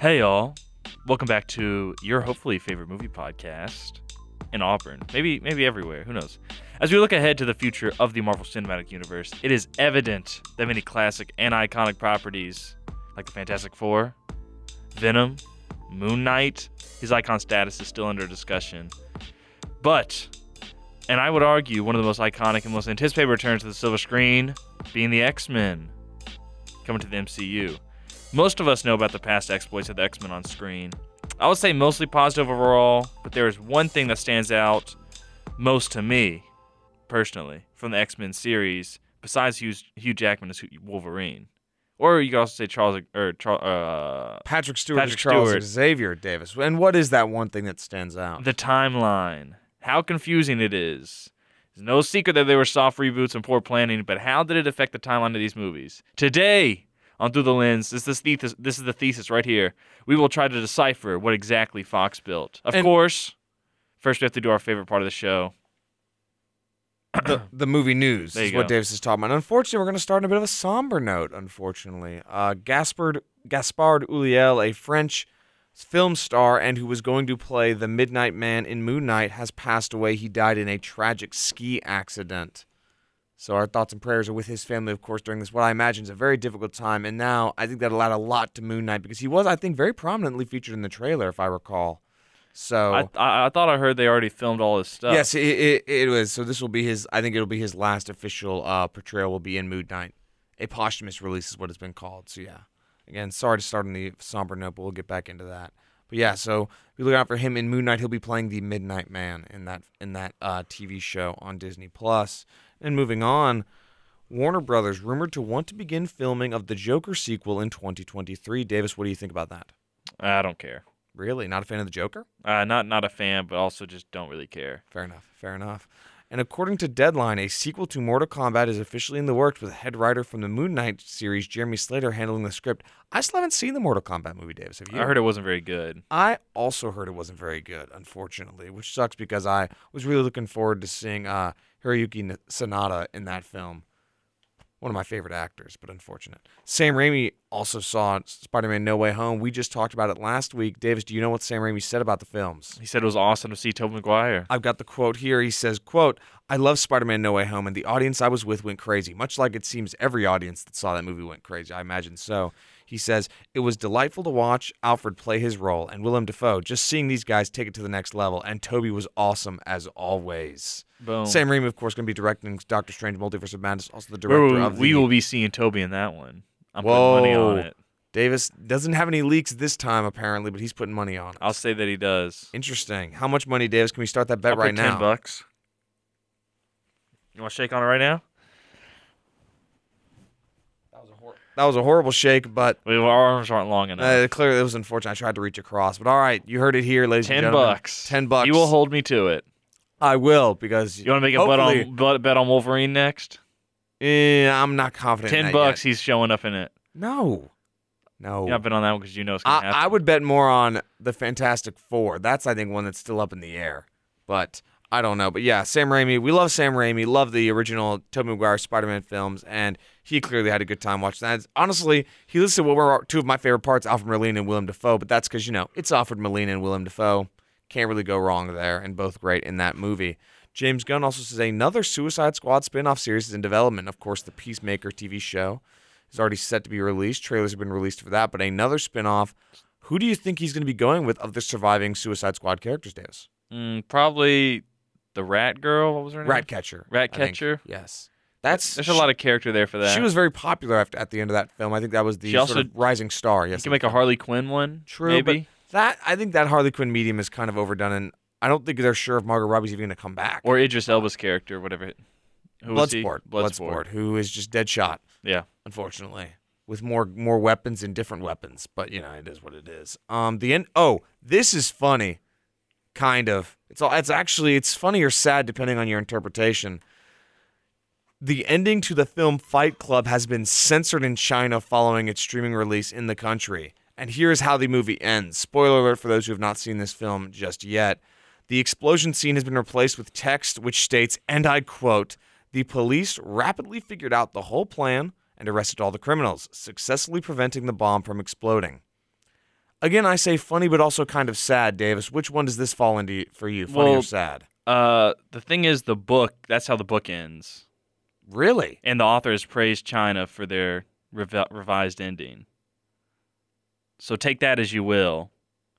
Hey, y'all. Welcome back to your hopefully favorite movie podcast in Auburn. Maybe, maybe everywhere. Who knows? As we look ahead to the future of the Marvel Cinematic Universe, it is evident that many classic and iconic properties, like the Fantastic Four, Venom, Moon Knight, his icon status is still under discussion. But, and I would argue, one of the most iconic and most anticipated returns to the silver screen being the X Men coming to the MCU. Most of us know about the past exploits of the X Men on screen. I would say mostly positive overall, but there is one thing that stands out most to me, personally, from the X Men series, besides Hugh, Hugh Jackman as Wolverine. Or you could also say Charles or uh, Patrick Stewart Patrick Charles Stewart. Xavier Davis. And what is that one thing that stands out? the timeline. How confusing it is. It's no secret that there were soft reboots and poor planning, but how did it affect the timeline of these movies? Today, on Through the Lens, this is, the thesis, this is the thesis right here. We will try to decipher what exactly Fox built. Of And- course, first we have to do our favorite part of the show. the, the movie news is you what. Davis is talking about. Unfortunately, we're going to start on a bit of a somber note, unfortunately. Uh, Gaspard, Gaspard Ulliel, a French film star and who was going to play the Midnight Man in Moon Knight, has passed away. He died in a tragic ski accident. So our thoughts and prayers are with his family, of course, during this what I imagine is a very difficult time. And now I think that allowed a lot to Moon Knight because he was, I think, very prominently featured in the trailer, if I recall. So I, I, I thought I heard they already filmed all his stuff. Yes, it, it, it was. So this will be his. I think it'll be his last official uh, portrayal. Will be in Moon Knight, a posthumous release is what it's been called. So yeah, again, sorry to start on the somber note, but we'll get back into that. But yeah, so be looking out for him in Moon Knight. He'll be playing the Midnight Man in that in that uh, TV show on Disney Plus. And moving on, Warner Brothers rumored to want to begin filming of the Joker sequel in 2023. Davis, what do you think about that? I don't care. Really, not a fan of the Joker? Uh, not not a fan, but also just don't really care. Fair enough. Fair enough. And according to Deadline, a sequel to Mortal Kombat is officially in the works with head writer from the Moon Knight series, Jeremy Slater, handling the script. I still haven't seen the Mortal Kombat movie, Davis. Have you? I heard it wasn't very good. I also heard it wasn't very good, unfortunately, which sucks because I was really looking forward to seeing uh, Hiroyuki Sanada in that film. One of my favorite actors, but unfortunate. Sam Raimi also saw Spider-Man: No Way Home. We just talked about it last week. Davis, do you know what Sam Raimi said about the films? He said it was awesome to see Tobey Maguire. I've got the quote here. He says, quote, I love Spider-Man No Way Home, and the audience I was with went crazy, much like it seems every audience that saw that movie went crazy. I imagine so. He says, it was delightful to watch Alfred play his role, and Willem Dafoe, just seeing these guys take it to the next level, and Tobey was awesome as always. Boom. Sam Raimi, of course, going to be directing Doctor Strange Multiverse of Madness, also the director we, of the... we will be seeing Tobey in that one. I'm putting money on it. Davis doesn't have any leaks this time, apparently, but he's putting money on it. I'll say that he does. Interesting. How much money, Davis? Can we start that bet I'll right now? ten bucks. You want to shake on it right now? That was a horrible shake, but Well, our arms aren't long enough. Uh, clearly, it was unfortunate. I tried to reach across, but all right, you heard it here, ladies and ten gentlemen. bucks. Ten bucks. You will hold me to it. I will because You want to make a bet on bet, bet on Wolverine next? Eh, I'm not confident. in Ten bucks. yet. He's showing up in it. No, no. You're not bet on that one because you know it's gonna I, happen. I would bet more on the Fantastic Four. That's I think one that's still up in the air, but I don't know. But yeah, Sam Raimi. We love Sam Raimi. Love the original Tobey Maguire Spider-Man films, and he clearly had a good time watching that. Honestly, he listed what were two of my favorite parts: Alfred Molina and Willem Dafoe. But that's because you know it's Alfred Molina and Willem Dafoe. Can't really go wrong there, and both great in that movie. James Gunn also says another Suicide Squad spin-off series is in development. Of course, the Peacemaker TV show is already set to be released. Trailers have been released for that, but another spin-off. Who do you think he's going to be going with of the surviving Suicide Squad characters, Davis? Mm, probably the Rat Girl. What was her name? Ratcatcher. Ratcatcher? Yes. That's There's a lot of character there for that. She was very popular after, at the end of that film. I think that was the She sort also- of rising star. Yes, You can make a Harley Quinn one. True, maybe. that I think that Harley Quinn medium is kind of overdone, and I don't think they're sure if Margot Robbie's even going to come back. Or Idris Elba's character, whatever. Who he? Bloodsport. Bloodsport. who is just Deadshot. Yeah. unfortunately, with more more weapons and different weapons. But you know, it is what it is. Um, the end. Oh, this is funny, kind of. It's all. It's actually it's funny or sad depending on your interpretation. The ending to the film Fight Club has been censored in China following its streaming release in the country. And here's how the movie ends. Spoiler alert for those who have not seen this film just yet. The explosion scene has been replaced with text which states, and I quote, the police rapidly figured out the whole plan and arrested all the criminals, successfully preventing the bomb from exploding. Again, I say funny, but also kind of sad, Davis. Which one does this fall into for you? Funny or sad? Uh, the thing is, the book. That's how the book ends, Really? and the author has praised China for their revi- revised ending. So take that as you will.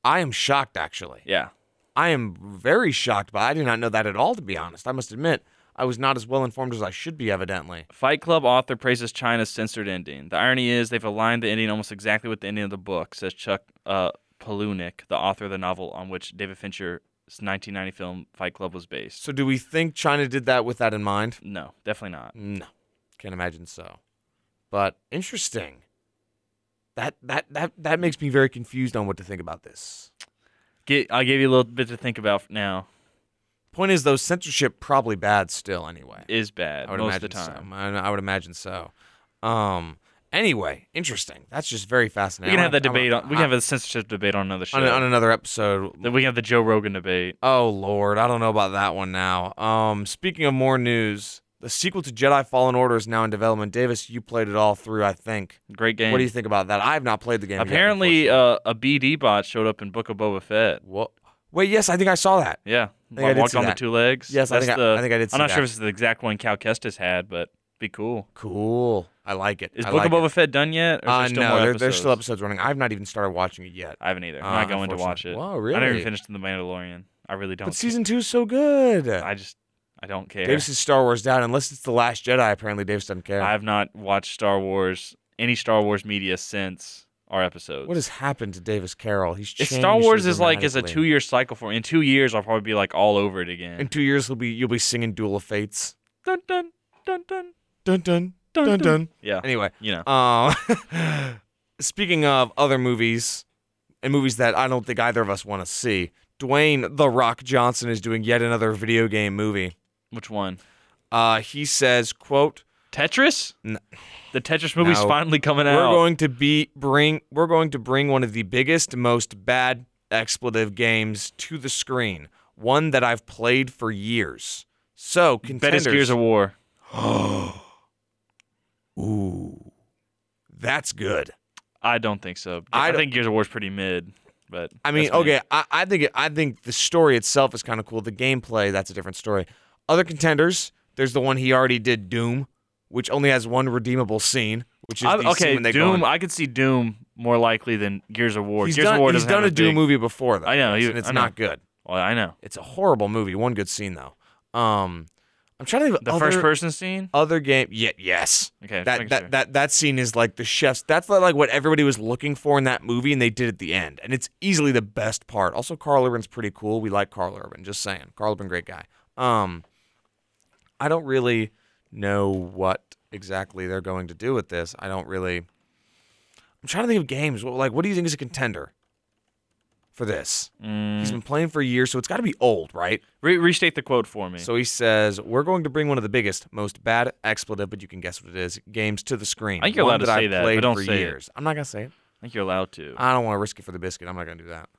I am shocked, actually. Yeah. I am very shocked, but I did not know that at all, to be honest. I must admit, I was not as well informed as I should be, evidently. Fight Club author praises China's censored ending. The irony is they've aligned the ending almost exactly with the ending of the book, says Chuck uh, Palahniuk, the author of the novel on which David Fincher's 1990 film Fight Club was based. So, do we think China did that with that in mind? No, definitely not. No, can't imagine so. But interesting. That that that that makes me very confused on what to think about this. Get, I gave you a little bit to think about now. Point is, though, censorship probably bad still. Anyway, Is bad I would most of the time. so. I, I would imagine so. Um. Anyway, interesting. That's just very fascinating. We can have that I'm- debate on. We can have a censorship debate on another show. on, on another episode. Then we can have the Joe Rogan debate. Oh Lord, I don't know about that one now. Um, speaking of more news, the sequel to Jedi Fallen Order is now in development. Davis, you played it all through, I think. Great game. What do you think about that? I have not played the game. Apparently, unfortunately. uh, a BD bot showed up in Book of Boba Fett. What? Wait, yes, I think I saw that. Yeah, I did walked on that. the two legs. Yes, I think I- the, I think I did. I'm not that. sure if it's the exact one Cal Kestis had, but be cool. Cool. I like it. Is I Book like of Boba it. Fett done yet? Or is Uh, there still no, there, there's still episodes running. I've not even started watching it yet. I haven't either. I'm Uh, not going to watch it. I really? never even finished The Mandalorian. I really don't. But season two is so good. I just, I don't care. Davis is Star Wars down unless it's the Last Jedi. Apparently, Davis doesn't care. I have not watched Star Wars, any Star Wars media since our episodes. what has happened to Davis Carroll? He's changed Star Wars is like is a two year cycle for. In two years, I'll probably be like all over it again. In two years, he'll be you'll be singing Duel of Fates. dun dun dun dun Dun dun dun dun dun. Yeah, Anyway, you know. uh, speaking of other movies and movies that I don't think either of us want to see, Dwayne the Rock Johnson is doing yet another video game movie. Which one? Uh, he says, "quote Tetris? N- The Tetris movie's No. finally coming We're out. going to be bring we're going to bring one of the biggest, most bad expletive games to the screen. One that I've played for years. So Bet contenders. it's Gears of War. Ooh, that's good. I don't think so. I I, don't- think Gears of War's pretty mid, but I mean, okay, I, I think it, I think the story itself is kind of cool. The gameplay, that's a different story. Other contenders, there's the one he already did, Doom, which only has one redeemable scene, which is I- okay, when they go Doom. I could see Doom more likely than Gears of War. He's Gears done, of War he's done have a Doom big- movie before, though. I know, he- and it's know. not good. Well, I know It's a horrible movie. One good scene though. Um, I'm trying to think of the other, first person scene. other game. Yeah, yes. Okay, That that, sure. that that scene is like the chef's. That's like, like what everybody was looking for in that movie, and they did at the end. And it's easily the best part. Also, Karl Urban's pretty cool. We like Karl Urban. Just saying, Karl Urban, great guy. Um, I don't really know what exactly they're going to do with this. I don't really. I'm trying to think of games. Like, what do you think is a contender for this? Mm, He's been playing for years, so it's got to be old, right? re- restate the quote for me. So he says, "We're going to bring one of the biggest, most bad expletive, but you can guess what it is, games to the screen. I think you're One allowed to say I've that, but don't for say it. I'm not gonna say it. I think you're allowed to. I don't want to risk it for the biscuit. I'm not gonna do that.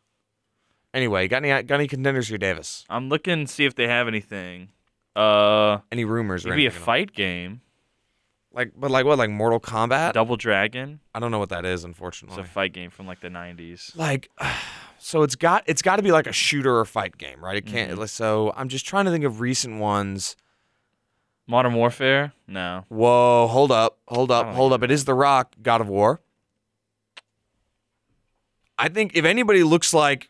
Anyway, got any got any contenders here, Davis? I'm looking to see if they have anything. Uh, Any rumors? it or could be a fight game. Like, but like what? Like Mortal Kombat? Double Dragon. I don't know what that is, unfortunately. It's unfortunately. a fight game from like the 90s. like, so it's got it's got to be like a shooter or fight game, right? It can't. Mm-hmm. So I'm just trying to think of recent ones. Modern Warfare? No. Whoa, hold up, hold up, don't hold up. It is The Rock, God of War. I think if anybody looks like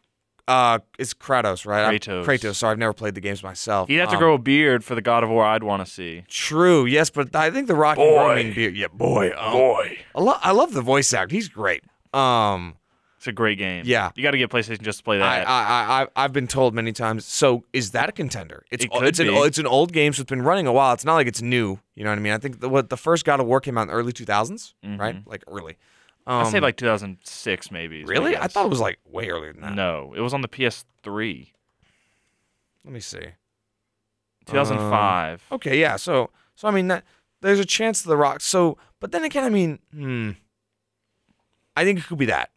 uh it's Kratos, right? I'm- Kratos. Kratos. Sorry, I've never played the games myself. He'd have to Um, grow a beard for the God of War I'd want to see. True, yes, but I think The Rock can grow a beard. Yeah, boy. um, Boy. I, lo- I love the voice act. He's great. Um, It's a great game. Yeah. You got to get PlayStation just to play that. I, I, I- I've been told many times. So is that a contender? It's It could it's an it's an old game, so it's been running a while. It's not like it's new. You know what I mean? I think the, what the first God of War came out in the early 2000s, right? Like early. Um, I'd say like 2006 maybe. really? I thought it was like way earlier than that. No, it was on the PS3. Let me see. 2005. Okay, yeah. So so I mean that there's a chance the Rock. So but then again, I mean, hmm. I think it could be that.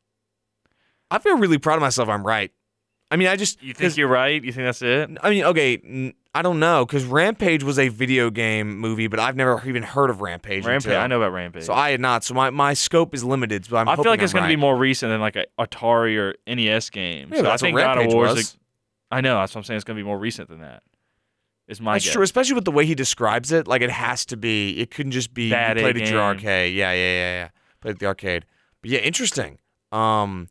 I feel really proud of myself. I'm right. I mean, I just you think you're right? You think that's it? I mean, okay. n- I don't know because Rampage was a video game movie, but I've never even heard of Rampage. Rampage. until- I know about Rampage. So I had not. So my, my scope is limited. So I'm I feel like it's I'm going to be more recent than like a Atari or NES game. Yeah, so but I think God of War is. was. I know. That's what I'm saying. It's going to be more recent than that. Is my That's guess. true, especially with the way he describes it. Like it has to be. It couldn't just be Bad you played A at your arcade. Yeah, yeah, yeah, yeah. Played at the arcade. But yeah, interesting. Um,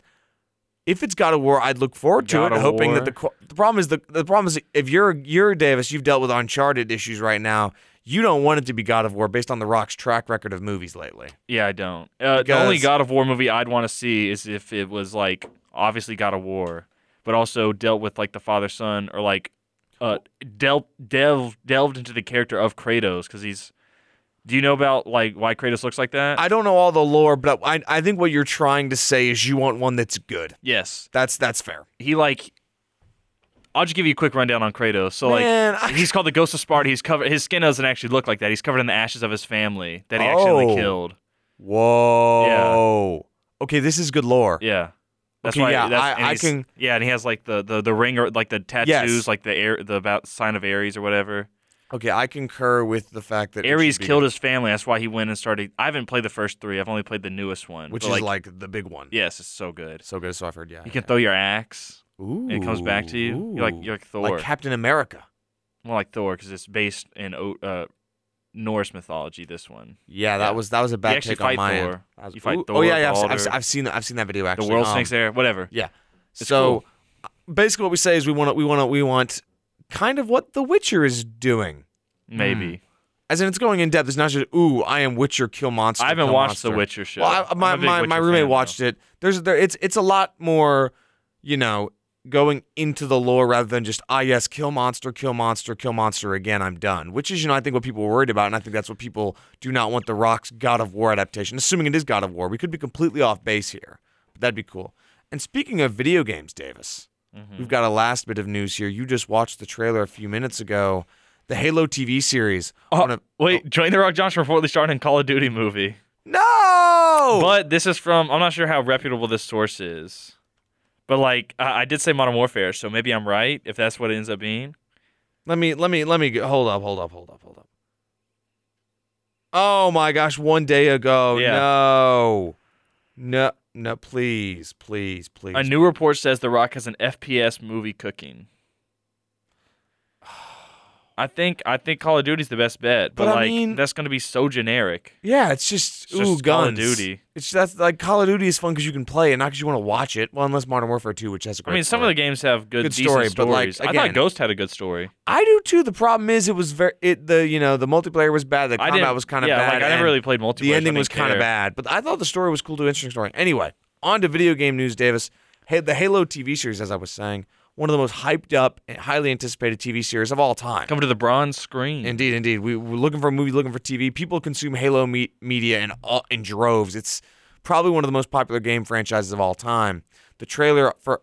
if it's God of War, I'd look forward to God it, hoping War. that the the problem is the the problem is if you're you're Davis, you've dealt with Uncharted issues right now. You don't want it to be God of War based on the Rock's track record of movies lately. Yeah, I don't. Uh, the only God of War movie I'd want to see is if it was like obviously God of War, but also dealt with like the father son or like uh del- delved delved into the character of Kratos because he's. Do you know about like why Kratos looks like that? I don't know all the lore, but I I think what you're trying to say is you want one that's good. yes, That's that's fair. he like. I'll just give you a quick rundown on Kratos. So Man, I- like, he's called the Ghost of Sparta. He's covered. His skin doesn't actually look like that. He's covered in the ashes of his family that he accidentally Oh. killed. Whoa. Okay, this is good lore. Yeah. That's Okay, why. yeah, I- and I can- Yeah, and he has like the the the ring or like the tattoos, Yes. like the air, the about sign of Ares or whatever. Okay, I concur with the fact that Ares killed his family. That's why he went and started. I haven't played the first three. I've only played the newest one, which is like, like, the big one. yes, it's so good. So good, so I've heard. Yeah, You can throw your axe, Ooh, and it comes back to you. You're like you're like Thor, like Captain America. more like Thor because it's based in uh, Norse mythology. This one, Yeah, that Yeah. was that was a bad take on my Thor. end. Was- You fight ooh, Thor, Oh yeah, yeah, I've, I've, I've seen that. I've seen that video actually. the world Um, snake's there, whatever. Yeah. It's so cool. basically, what we say is we want we want we want kind of what The Witcher is doing. maybe. As in, it's going in depth. It's not just ooh, I am Witcher, kill monster. I haven't kill watched monster. the Witcher show. Well, I, I'm my a my, my roommate fan, though. watched it. There's there it's it's a lot more, you know, going into the lore rather than just ah yes, kill monster, kill monster, kill monster again. I'm done. Which is you know I think what people were worried about, and I think that's what people do not want the Rock's God of War adaptation. Assuming it is God of War, we could be completely off base here, but that'd be cool. And speaking of video games, Davis, Mhm. we've got a last bit of news here. You just watched the trailer a few minutes ago. The Halo TV series. Oh, of- wait, Dwayne the Rock Johnson reportedly starring in Call of Duty movie. no. But this is from I'm not sure how reputable this source is. But like I, I did say Modern Warfare, so maybe I'm right if that's what it ends up being. Let me let me let me get, hold up, hold up, hold up, hold up. Oh my gosh, one day ago. Yeah. No. No, no, please, please, please. A new report says The Rock has an FPS movie cooking. I think I think Call of Duty's the best bet, but, But I like mean- that's gonna be so generic. yeah, it's just It's ooh just Call guns. of Duty. It's that's like Call of Duty is fun because you can play it, not because you want to watch it. Well, unless Modern Warfare 2, which has a great. I mean, some of story. the games have good, Good decent story, but, like, stories. I again- thought Ghost had a good story. I do too. The problem is it was very it the you know the multiplayer was bad. The I combat didn't. was kind of yeah, bad. like I never really played multiplayer. the I ending didn't was kind of care. bad, but I thought the story was cool, too. Interesting story. Anyway, on to video game news, Davis. Hey, the Halo TV series, as I was saying, one of the most hyped up and highly anticipated TV series of all time. Come to the bronze screen. Indeed, indeed. We, we're looking for a movie, looking for TV. People consume Halo me- media in all, in droves. It's probably one of the most popular game franchises of all time. The trailer for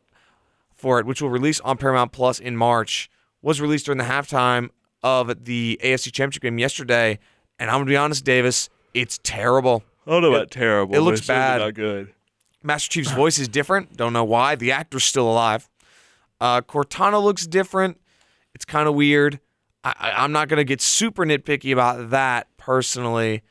for it, which will release on Paramount Plus in March, was released during the halftime of the AFC Championship game yesterday. And I'm gonna be honest, Davis, it's terrible. I don't know It- about terrible. it looks bad. Not good. Master Chief's voice is different. Don't know why. The actor's still alive. Uh, Cortana looks different. It's kind of weird. I, I'm not gonna get super nitpicky about that personally,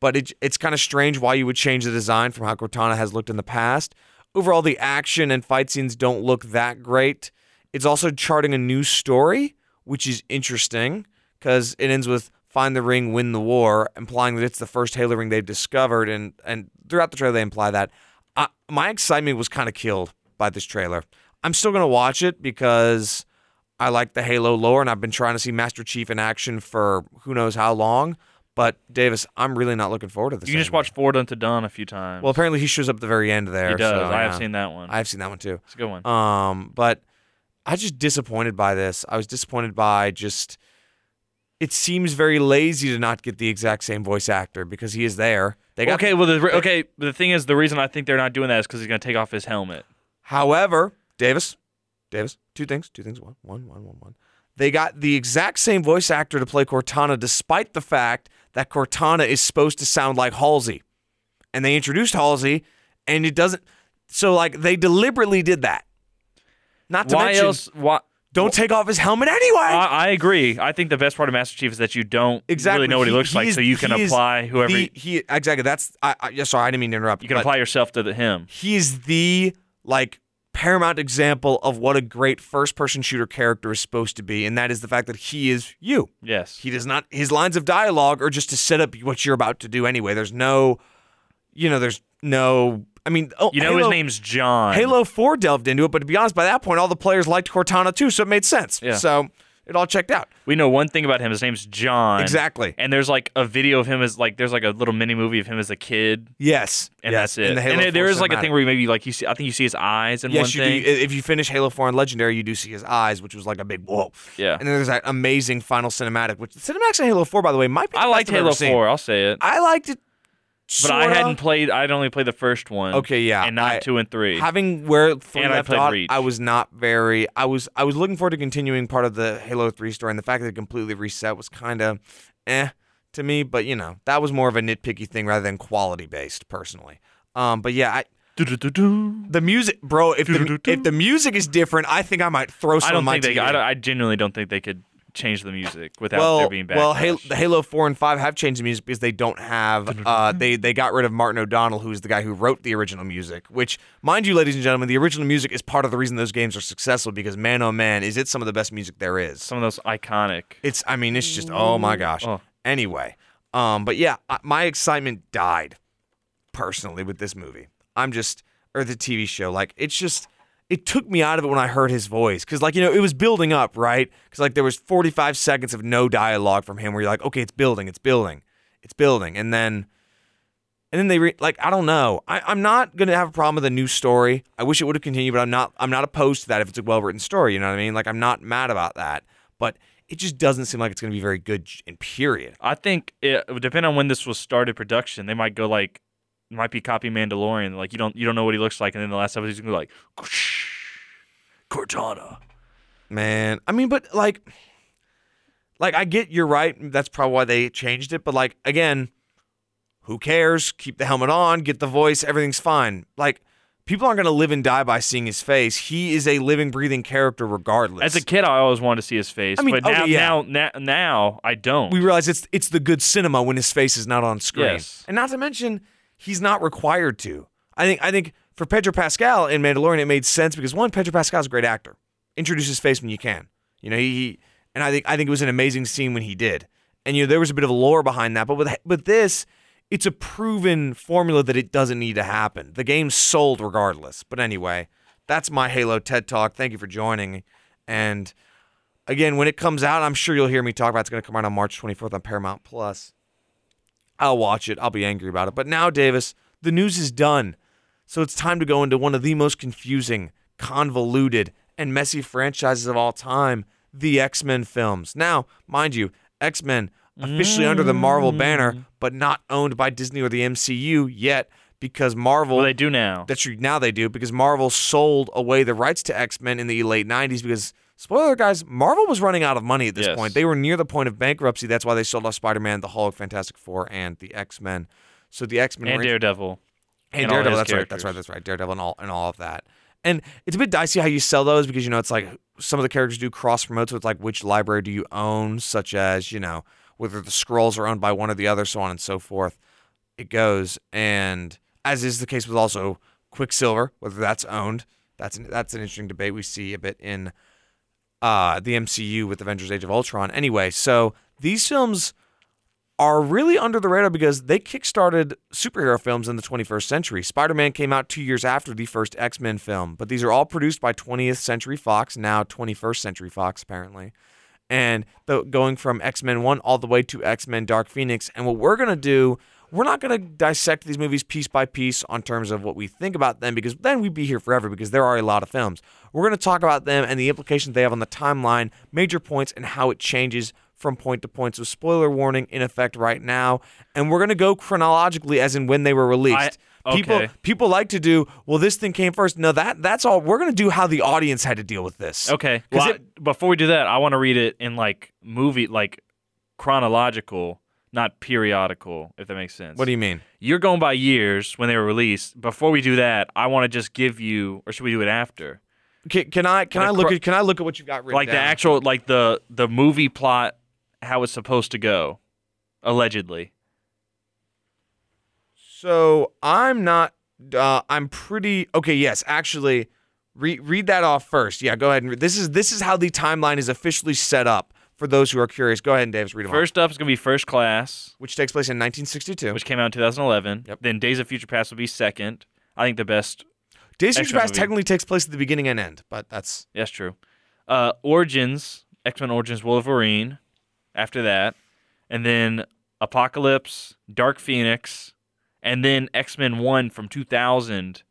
but it, it's kind of strange why you would change the design from how Cortana has looked in the past. Overall, the action and fight scenes don't look that great. It's also charting a new story, which is interesting because it ends with "Find the ring, win the war," implying that it's the first Halo ring they've discovered, and and throughout the trailer they imply that. My excitement was kind of killed by this trailer. I'm still gonna watch it because I like the Halo lore, and I've been trying to see Master Chief in action for who knows how long. But Davis, I'm really not looking forward to this. You just anymore. watch Forward Unto Dawn a few times. Well, apparently he shows up at the very end there. he does. so, I have yeah. seen that one. I've seen that one too. it's a good one. Um, but I just disappointed by this. I was disappointed by just. It seems very lazy to not get the exact same voice actor because he is there. They got okay, well, the, okay. The thing is, the reason I think they're not doing that is because he's gonna take off his helmet. However, Davis, Davis, two things, two things, one, one, one, one, one. They got the exact same voice actor to play Cortana, despite the fact that Cortana is supposed to sound like Halsey, and they introduced Halsey, and it doesn't. So, like, they deliberately did that. Not to Why mention, else? Why? don't take off his helmet anyway. I, I agree. I think the best part of Master Chief is that you don't exactly. really know what he, He- looks like, he's- so you can apply whoever the- he exactly. That's I, I. yeah, Sorry, I didn't mean to interrupt. you can apply yourself to the, him. He's the like paramount example of what a great first-person shooter character is supposed to be, and that is the fact that he is you. Yes. He does not. His lines of dialogue are just to set up what you're about to do anyway. There's no, you know, there's no. I mean, oh, you know Halo, his name's John. Halo Four delved into it, but to be honest, by that point, all the players liked Cortana too, so it made sense. Yeah. So it all checked out. We know one thing about him. His name's John. Exactly. And there's like a video of him as like there's like a little mini movie of him as a kid, Yes. and yes. that's it. in the and there- 4 is like a thing where you maybe like you see. I think you see his eyes in one Yes, you thing. do. If you finish Halo 4 and Legendary, you do see his eyes, which was like a big whoa. Yeah. And then there's that amazing final cinematic, which the cinematics in Halo 4, by the way, might be. The I liked Halo seen. Four. I'll say it. I liked it. But I sorta. hadn't played. I'd only played the first one. Okay, yeah, and not I- two and three. Having where three And I left off, Reach. I was not very. I was. I was looking forward to continuing part of the Halo 3 story, and the fact that it completely reset was kind of, eh, to me. But you know, that was more of a nitpicky thing rather than quality based, personally. Um, but yeah, I, the music, bro. If the if the music is different, I think I might throw some I don't my think they. I, I genuinely don't think they could change the music without well, there being backlash. well, Halo, the Halo Four and Five have changed the music because they don't have. Uh, they they got rid of Martin O'Donnell, who's the guy who wrote the original music. Which, mind you, ladies and gentlemen, the original music is part of the reason those games are successful. Because man, oh man, is it some of the best music there is. some of those iconic. It's. I mean, it's just. Oh my gosh. Oh. Anyway, um, but yeah, I- my excitement died personally with this movie. I'm just or the TV show. Like it's just it took me out of it when I heard his voice because like you know it was building up right? Because like there was 45 seconds of no dialogue from him where you're like okay it's building it's building it's building. And then and then they re- like I don't know. I, I'm not gonna have a problem with a new story. I wish it would have continued but I'm not I'm not opposed to that if it's a well written story you know what I mean? Like I'm not mad about that. But it just doesn't seem like it's gonna be very good in period. I think it depending on when this was started production, they might go like might be copy Mandalorian. Like you don't you don't know what he looks like, and then the last episode he's gonna be like Cortana. Man, I mean, but like, like I get you're right. That's probably why they changed it. But like again, who cares? Keep the helmet on, get the voice, everything's fine. Like people aren't gonna live and die by seeing his face. He is a living, breathing character, regardless. As a kid, I always wanted to see his face, I mean, but now, yeah. now, now, now, I don't. we realize it's it's the good cinema when his face is not on screen, Yes. and not to mention he's not required to. I think I think for Pedro Pascal in Mandalorian, it made sense because one, Pedro Pascal's a great actor. Introduce his face when you can. You know, he, he and I think I think it was an amazing scene when he did. And you know, there was a bit of lore behind that, but with with this, it's a proven formula that it doesn't need to happen. The game's sold regardless. But anyway, that's my Halo TED Talk. Thank you for joining. And again, when it comes out, I'm sure you'll hear me talk about it. it's going to come out on March 24th on Paramount Plus. I'll watch it. I'll be angry about it. But now, Davis, the news is done. So it's time to go into one of the most confusing, convoluted, and messy franchises of all time the X Men films. Now, mind you, X Men officially under the Marvel banner, mm. but not owned by Disney or the MCU yet because Marvel. well, they do now. That's true. Now they do because Marvel sold away the rights to X Men in the late '90s. Because spoiler, guys, Marvel was running out of money at this Yes. point. They were near the point of bankruptcy. That's why they sold off Spider-Man, the Hulk, Fantastic Four, and the X Men. So the X Men and Daredevil. and and Daredevil. That's right. That's right. That's right. Daredevil and all and all of that. And it's a bit dicey how you sell those because you know it's like some of the characters do cross promote. So it's like which library do you own, such as you know whether the scrolls are owned by one or the other, so on and so forth. It goes, and as is the case with also Quicksilver, whether that's owned. That's an, that's an interesting debate we see a bit in uh, the MCU with Avengers: Age of Ultron. Anyway, so these films are really under the radar because they kickstarted superhero films in the 21st century. Spider Man came out two years after the first X Men film, but these are all produced by 20th Century Fox, now 21st Century Fox, apparently. And the, going from X Men 1 all the way to X Men Dark Phoenix. And what we're going to do, we're not going to dissect these movies piece by piece on terms of what we think about them because then we'd be here forever because there are a lot of films. We're going to talk about them and the implications they have on the timeline, major points, and how it changes from point to point. So, spoiler warning in effect right now. And we're going to go chronologically as in when they were released. I- People okay. people like to do, well, this thing came first. No, that that's all. We're going to do how the audience had to deal with this. Okay. Well, it- I- before we do that, I want to read it in like movie, like chronological, not periodical, if that makes sense. What do you mean? You're going by years when they were released. Before we do that, I want to just give you, or should we do it after? can, can I can I look cro- at can I look at what you got written like the actual like the the movie plot how it's supposed to go allegedly So I'm not. Uh, I'm pretty okay. Yes, actually, read read that off first. Yeah, go ahead and read. this is this is how the timeline is officially set up for those who are curious. Go ahead and Davis read them first up is going to be first class which takes place in 1962. which came out in 2011 Yep. then days of future past will be second i think the best Days of Future Past movie. technically takes place at the beginning and end, but that's that's true uh origins x-men origins wolverine after that and then apocalypse dark phoenix and then x-men 1 from 2000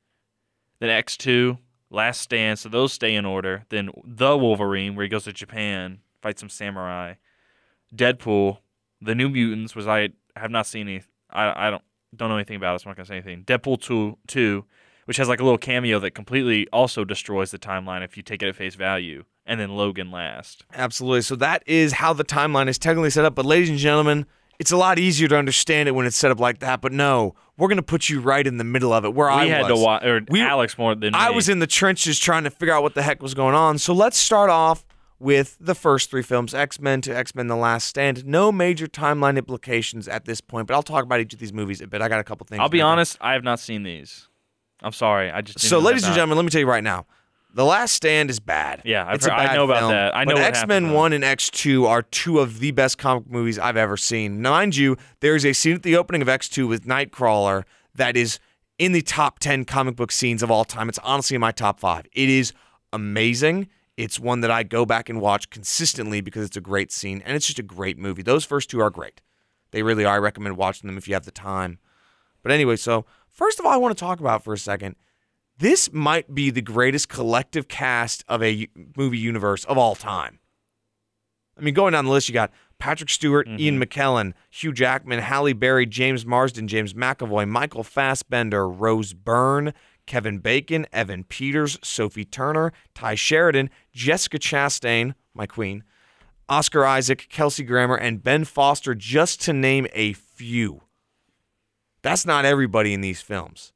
then x2 last stand so those stay in order then the wolverine where he goes to japan fights some samurai deadpool the new mutants was i have not seen any i, I don't don't know anything about it so i'm not going to say anything deadpool 2 2 which has like a little cameo that completely also destroys the timeline if you take it at face value and then logan last absolutely. So that is how the timeline is technically set up. But ladies and gentlemen, it's a lot easier to understand it when it's set up like that. But no, we're gonna put you right in the middle of it, where I we had was. to watch or We- alex more than I me. was in the trenches trying to figure out what the heck was going on. So let's start off with the first three films X Men to X Men The Last Stand. No major timeline implications at this point, but I'll talk about each of these movies a bit. I got a couple things. i'll be honest i have not seen these i'm sorry i just So, ladies and gentlemen, let me tell you right now. The Last Stand is bad. Yeah, I've it's a heard- I bad know about that. I know X Men 1 and X2 are two of the best comic movies I've ever seen. Mind you, there's a scene at the opening of X2 with Nightcrawler that is in the top 10 comic book scenes of all time. It's honestly in my top five. It is amazing. It's one that I go back and watch consistently because it's a great scene and it's just a great movie. Those first two are great. They really are. I recommend watching them if you have the time. But anyway, so first of all, I want to talk about for a second. This might be the greatest collective cast of a movie universe of all time. I mean, going down the list, you got Patrick Stewart, mm-hmm. Ian McKellen, Hugh Jackman, Halle Berry, James Marsden, James McAvoy, Michael Fassbender, Rose Byrne, Kevin Bacon, Evan Peters, Sophie Turner, Tye Sheridan, Jessica Chastain, my queen, Oscar Isaac, Kelsey Grammer, and Ben Foster, just to name a few. That's not everybody in these films.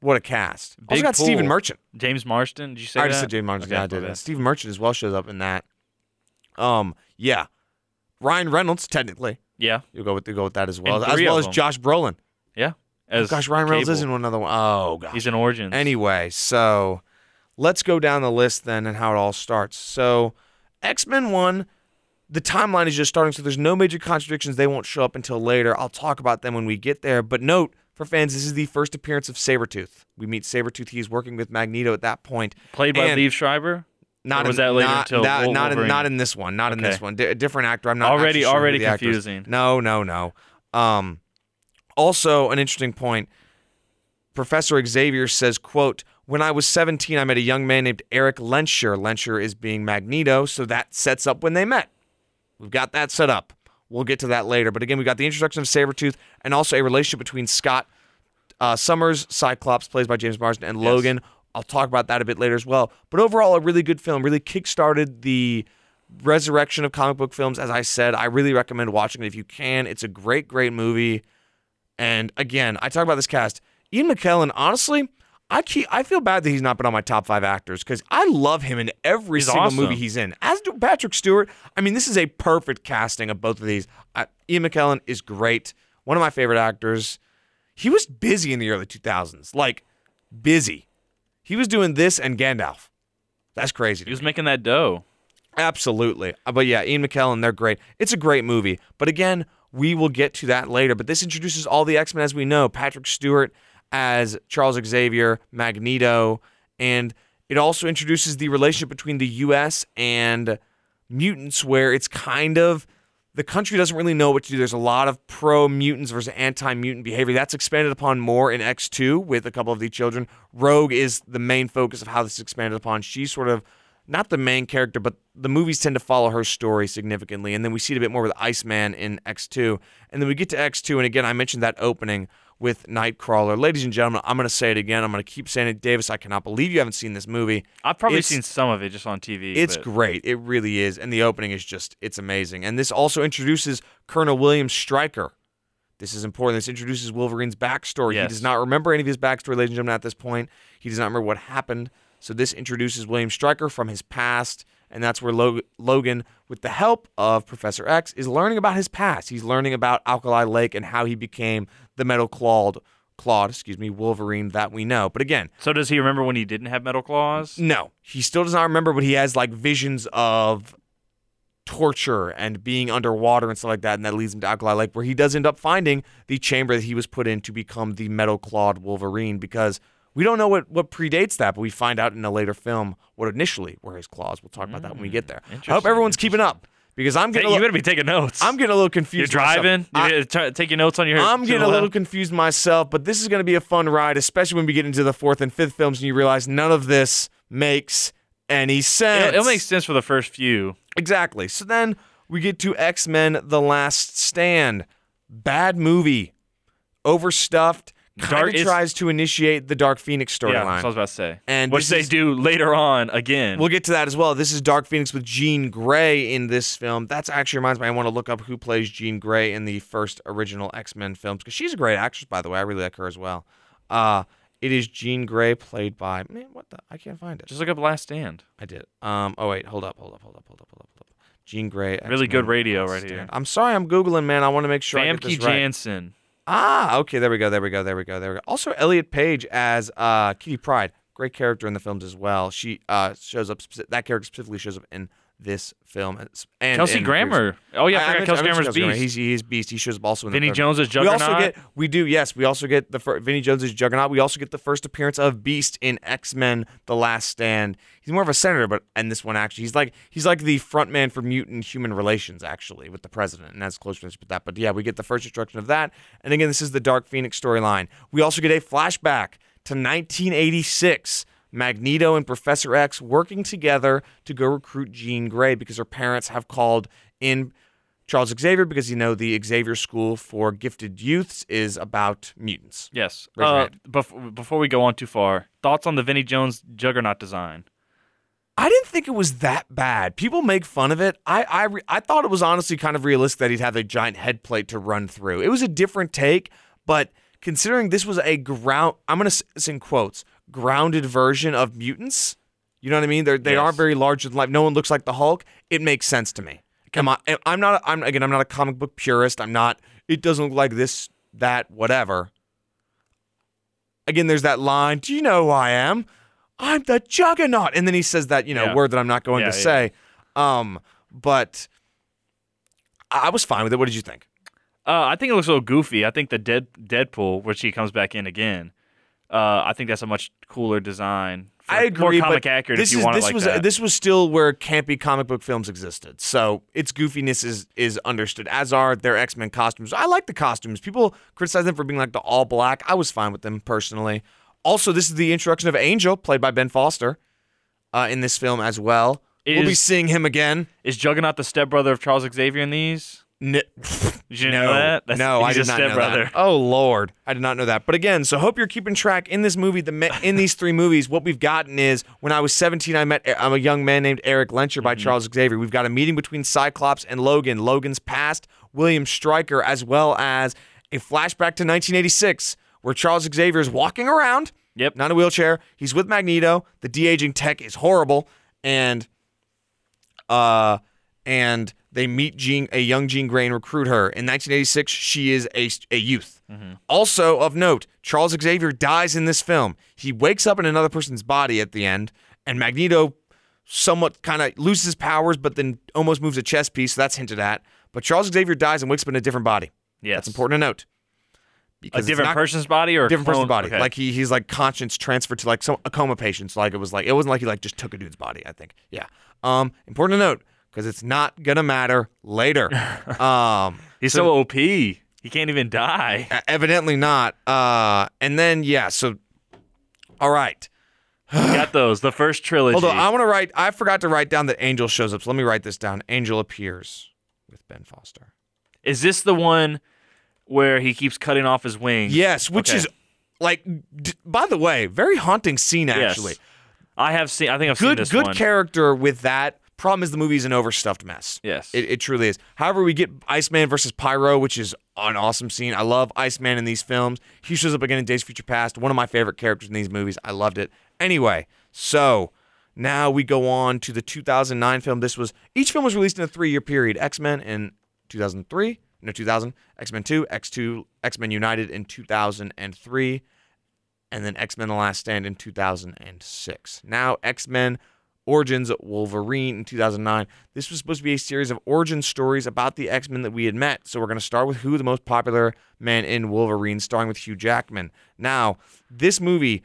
What a cast. also Big got Stephen pool. Merchant. james Marsden did you say I that already said James Marsden. Okay, yeah, I did. bad. Stephen Merchant as well shows up in that. Um, yeah. Ryan Reynolds, technically. yeah You'll go with you go with that as well. And As well as. Josh Brolin. yeah as gosh, Ryan Reynolds Cable. is in another one. Oh gosh. he's in origins Anyway, so let's go down the list then and how it all starts. So, X Men 1, the timeline is just starting, so there's no major contradictions. They won't show up until later. I'll talk about them when we get there. But note, for fans, this is the first appearance of Sabretooth. We meet Sabretooth. He's working with Magneto at that point. played by Liev Schreiber Not Or was in, that later not, until that- not in not in this one. Not in this one. D- a different actor. I'm not Already- sure already confusing. No, no, no. Um, also, an interesting point. Professor Xavier says, "quote When I was 17, I met a young man named Erik Lehnsherr. Lehnsherr is being Magneto, so that sets up when they met. We've got that set up. We'll get to that later. But again, we got the introduction of Sabretooth and also a relationship between Scott uh, Summers, Cyclops, plays by James Marsden, and Logan. I'll talk about that a bit later as well. But overall, a really good film. Really kickstarted the resurrection of comic book films. As I said, I really recommend watching it if you can. It's a great, great movie. And again, I talk about this cast. Ian McKellen, honestly, I keep, I feel bad that he's not been on my top five actors because I love him in every He's single awesome. movie he's in. As do Patrick Stewart. I mean, this is a perfect casting of both of these. I, Ian McKellen is great. One of my favorite actors. He was busy in the early 2000s, like busy. He was doing this and Gandalf. That's crazy. he was making that dough Absolutely. Uh, But yeah, Ian McKellen, they're great. It's a great movie. But again, we will get to that later. But this introduces all the X Men as we know Patrick Stewart as Charles Xavier, Magneto, and it also introduces the relationship between the U.S. and mutants, where it's kind of the country doesn't really know what to do. There's a lot of pro mutants versus anti mutant behavior. That's expanded upon more in X2 with a couple of the children. Rogue is the main focus of how this is expanded upon. She's sort of not the main character, but the movies tend to follow her story significantly. And then we see it a bit more with Iceman in X2. And then we get to X2. And again, I mentioned that opening with Nightcrawler. Ladies and gentlemen, I'm going to say it again. I'm going to keep saying it. Davis, I cannot believe you haven't seen this movie. i've probably It's- seen some of it just on tv It's but great. It really is. And the opening is just, it's amazing. And this also introduces Colonel William Stryker. This is important. This introduces Wolverine's backstory. He does not remember any of his backstory, ladies and gentlemen, at this point. He does not remember what happened. So this introduces William Stryker from his past, and that's where Log- Logan, with the help of Professor X, is learning about his past. He's learning about Alkali Lake and how he became the metal clawed, clawed, excuse me, Wolverine that we know. But again, So does he remember when he didn't have metal claws? no, he still does not remember, but he has like visions of torture and being underwater and stuff like that, and that leads him to Alkali Lake, where he does end up finding the chamber that he was put in to become the metal clawed Wolverine because we don't know what, what predates that, but we find out in a later film what initially were his claws. We'll talk about that when we get mm, there. I hope everyone's keeping up because I'm Hey, getting a you better be taking notes. I'm getting a little confused. You're driving. I- You're t- taking notes on your. I'm getting a little confused myself, but this is going to be a fun ride, especially when we get into the fourth and fifth films and you realize none of this makes any sense. It'll, it'll make sense for the first few. Exactly. So then we get to X Men The Last Stand. Bad movie. Overstuffed. Dark- it's- tries to initiate the Dark Phoenix Yeah, storyline. that's what I was about to say. And which they is- do later on again. We'll get to that as well. This is Dark Phoenix with Jean Grey in this film. That's actually reminds me. I want to look up who plays Jean Grey in the first original X Men films because she's a great actress, by the way. I really like her as well. Uh, it is Jean Grey played by man. What the? I can't find it. Just look up Last Stand. I did. Um. Oh wait. Hold up. Hold up. Hold up. Hold up. Hold up. Hold up. Jean Grey. Really good radio Last right Stand. here. I'm sorry. I'm googling, man. I want to make sure Famke right. Ah, okay, there we go, there we go, there we go, there we go. Also, Elliot Page as uh, Kitty Pryde, great character in the films as well. She uh, shows up. That character specifically shows up in this film. And, and Kelsey in Grammer. Oh yeah, I, mentioned- Kelsey Grammer's Kelsey Grammer. Beast. He's he's Beast. He shows up also in Vinnie the Jones we Juggernaut. also get we do yes we also get the fir- Vinnie Jones as Juggernaut. We also get the first appearance of Beast in X Men: The Last Stand. He's more of a senator, but and this one actually he's like he's like the front man for mutant human relations actually with the president, and that's close relationship with that. But yeah, we get the first introduction of that, and again this is the Dark Phoenix storyline. We also get a flashback to 1986. Magneto and Professor X working together to go recruit Jean Grey because her parents have called in Charles Xavier because you know the Xavier School for Gifted Youths is about mutants. Yes. Uh, bef- before we go on too far, thoughts on the Vinnie Jones Juggernaut design? I didn't think it was that bad. People make fun of it. I I, re- I thought it was honestly kind of realistic that he'd have a giant head plate to run through. It was a different take, but considering this was a ground, I'm gonna say in quotes, grounded version of mutants. You know what I mean? They're, they Yes. aren't very large in life. No one looks like the Hulk. It makes sense to me. Come on, I'm not. I'm again. I'm not a comic book purist. I'm not. It doesn't look like this, that, whatever. Again, there's that line. Do you know who I am? I'm the Juggernaut. And then he says that you know Yeah. word that I'm not going Yeah, to yeah. say. Um, but I I was fine with it. What did you think? Uh, I think it looks a little goofy. I think the Dead Deadpool, which he comes back in again, uh, I think that's a much cooler design. For, I agree. More comic but accurate this if you is, want this it like was that. this was still where campy comic book films existed. So its goofiness is is understood, as are their X Men costumes. I like the costumes. People criticize them for being like the all black. I was fine with them personally. Also, this is the introduction of Angel, played by Ben Foster, uh, in this film as well. we'll be seeing him again. Is Juggernaut the stepbrother of Charles Xavier in these? N- Did you no, know that? That's- no, I did not know stepbrother. that. Oh Lord, I did not know that. But again, so hope you're keeping track in this movie. The in these three movies, what we've gotten is when I was 17, I met I'm a young man named Erik Lehnsherr by Charles Xavier. We've got a meeting between Cyclops and Logan. Logan's past, William Stryker, as well as a flashback to 1986 where Charles Xavier is walking around. Yep. Not a wheelchair. He's with Magneto. The de aging tech is horrible, and uh, and they meet Jean, a young Jean Grey, and recruit her. In 1986, she is a, a youth. Also of note, Charles Xavier dies in this film. He wakes up in another person's body at the end, and Magneto somewhat kind of loses his powers, but then almost moves a chess piece. So that's hinted at. But Charles Xavier dies and wakes up in a different body. Yes. That's important to note. A Because it's different person's body or a different person's body. Okay. Like he he's like conscience transferred to like some a coma patient. So like it was like it wasn't like he like just took a dude's body. I think. Yeah. Um. Important to note because it's not gonna matter later. um. he's so, OP. He can't even die. Evidently not. Uh. And then yeah. So. All right. Got those. The first trilogy. Hold on. I want to write. I forgot to write down that Angel shows up. So let me write this down. Angel appears with Ben Foster. Is this the one where he keeps cutting off his wings? Yes, which Okay. is like. D- by the way, very haunting scene Yes. actually. I have seen. I think I've seen good this good one. character with that. Problem is the movie's an overstuffed mess. Yes. It, it truly is. However, we get Iceman versus Pyro, which is an awesome scene. I love Iceman in these films. He shows up again in Days of Future Past. One of my favorite characters in these movies. I loved it. Anyway, So now we go on to the 2009 film. This was each film was released in a three-year period. X Men in 2003, no 2000, X Men 2, X2, X Men United in 2003, and then X Men: The Last Stand in 2006. Now X Men Origins Wolverine in 2009. This was supposed to be a series of origin stories about the X Men that we had met. So we're going to start with who the most popular man in Wolverine, starring with Hugh Jackman. Now, this movie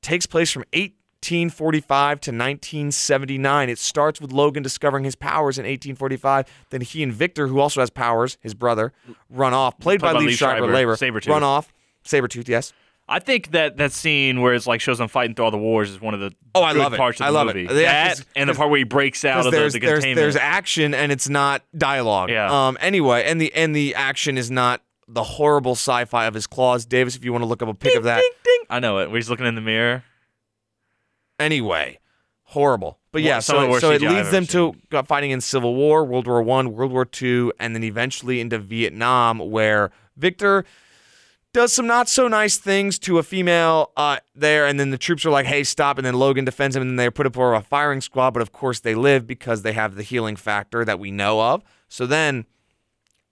takes place from 1845 to 1979. It starts with Logan discovering his powers in 1845. Then he and Victor, who also has powers, his brother, run off, played by by Lee Lee Schreiber, Schreiber, labor, Sabretooth. run off. Sabretooth, yes. I think that that scene where it's like shows them fighting through all the wars is one of the Oh, I good love it. parts of I the love it. movie. Yeah, that 'cause- and the part where he breaks out because of the, there's the there's containment. there's action and it's not dialogue. Yeah. Um. Anyway, and the and the action is not the horrible sci-fi of his claws. Davis, if you want to look up a pic of that. I know it. Where he's looking in the mirror. Anyway, horrible. But yeah, some of so so it CGI I've leads ever them to uh, fighting in Civil War, World War One, World War Two, and then eventually into Vietnam, where Victor does some not so nice things to a female uh, there, and then the troops are like, "Hey, stop!" And then Logan defends him, and then they're put up for a firing squad. But of course, they live because they have the healing factor that we know of. So then,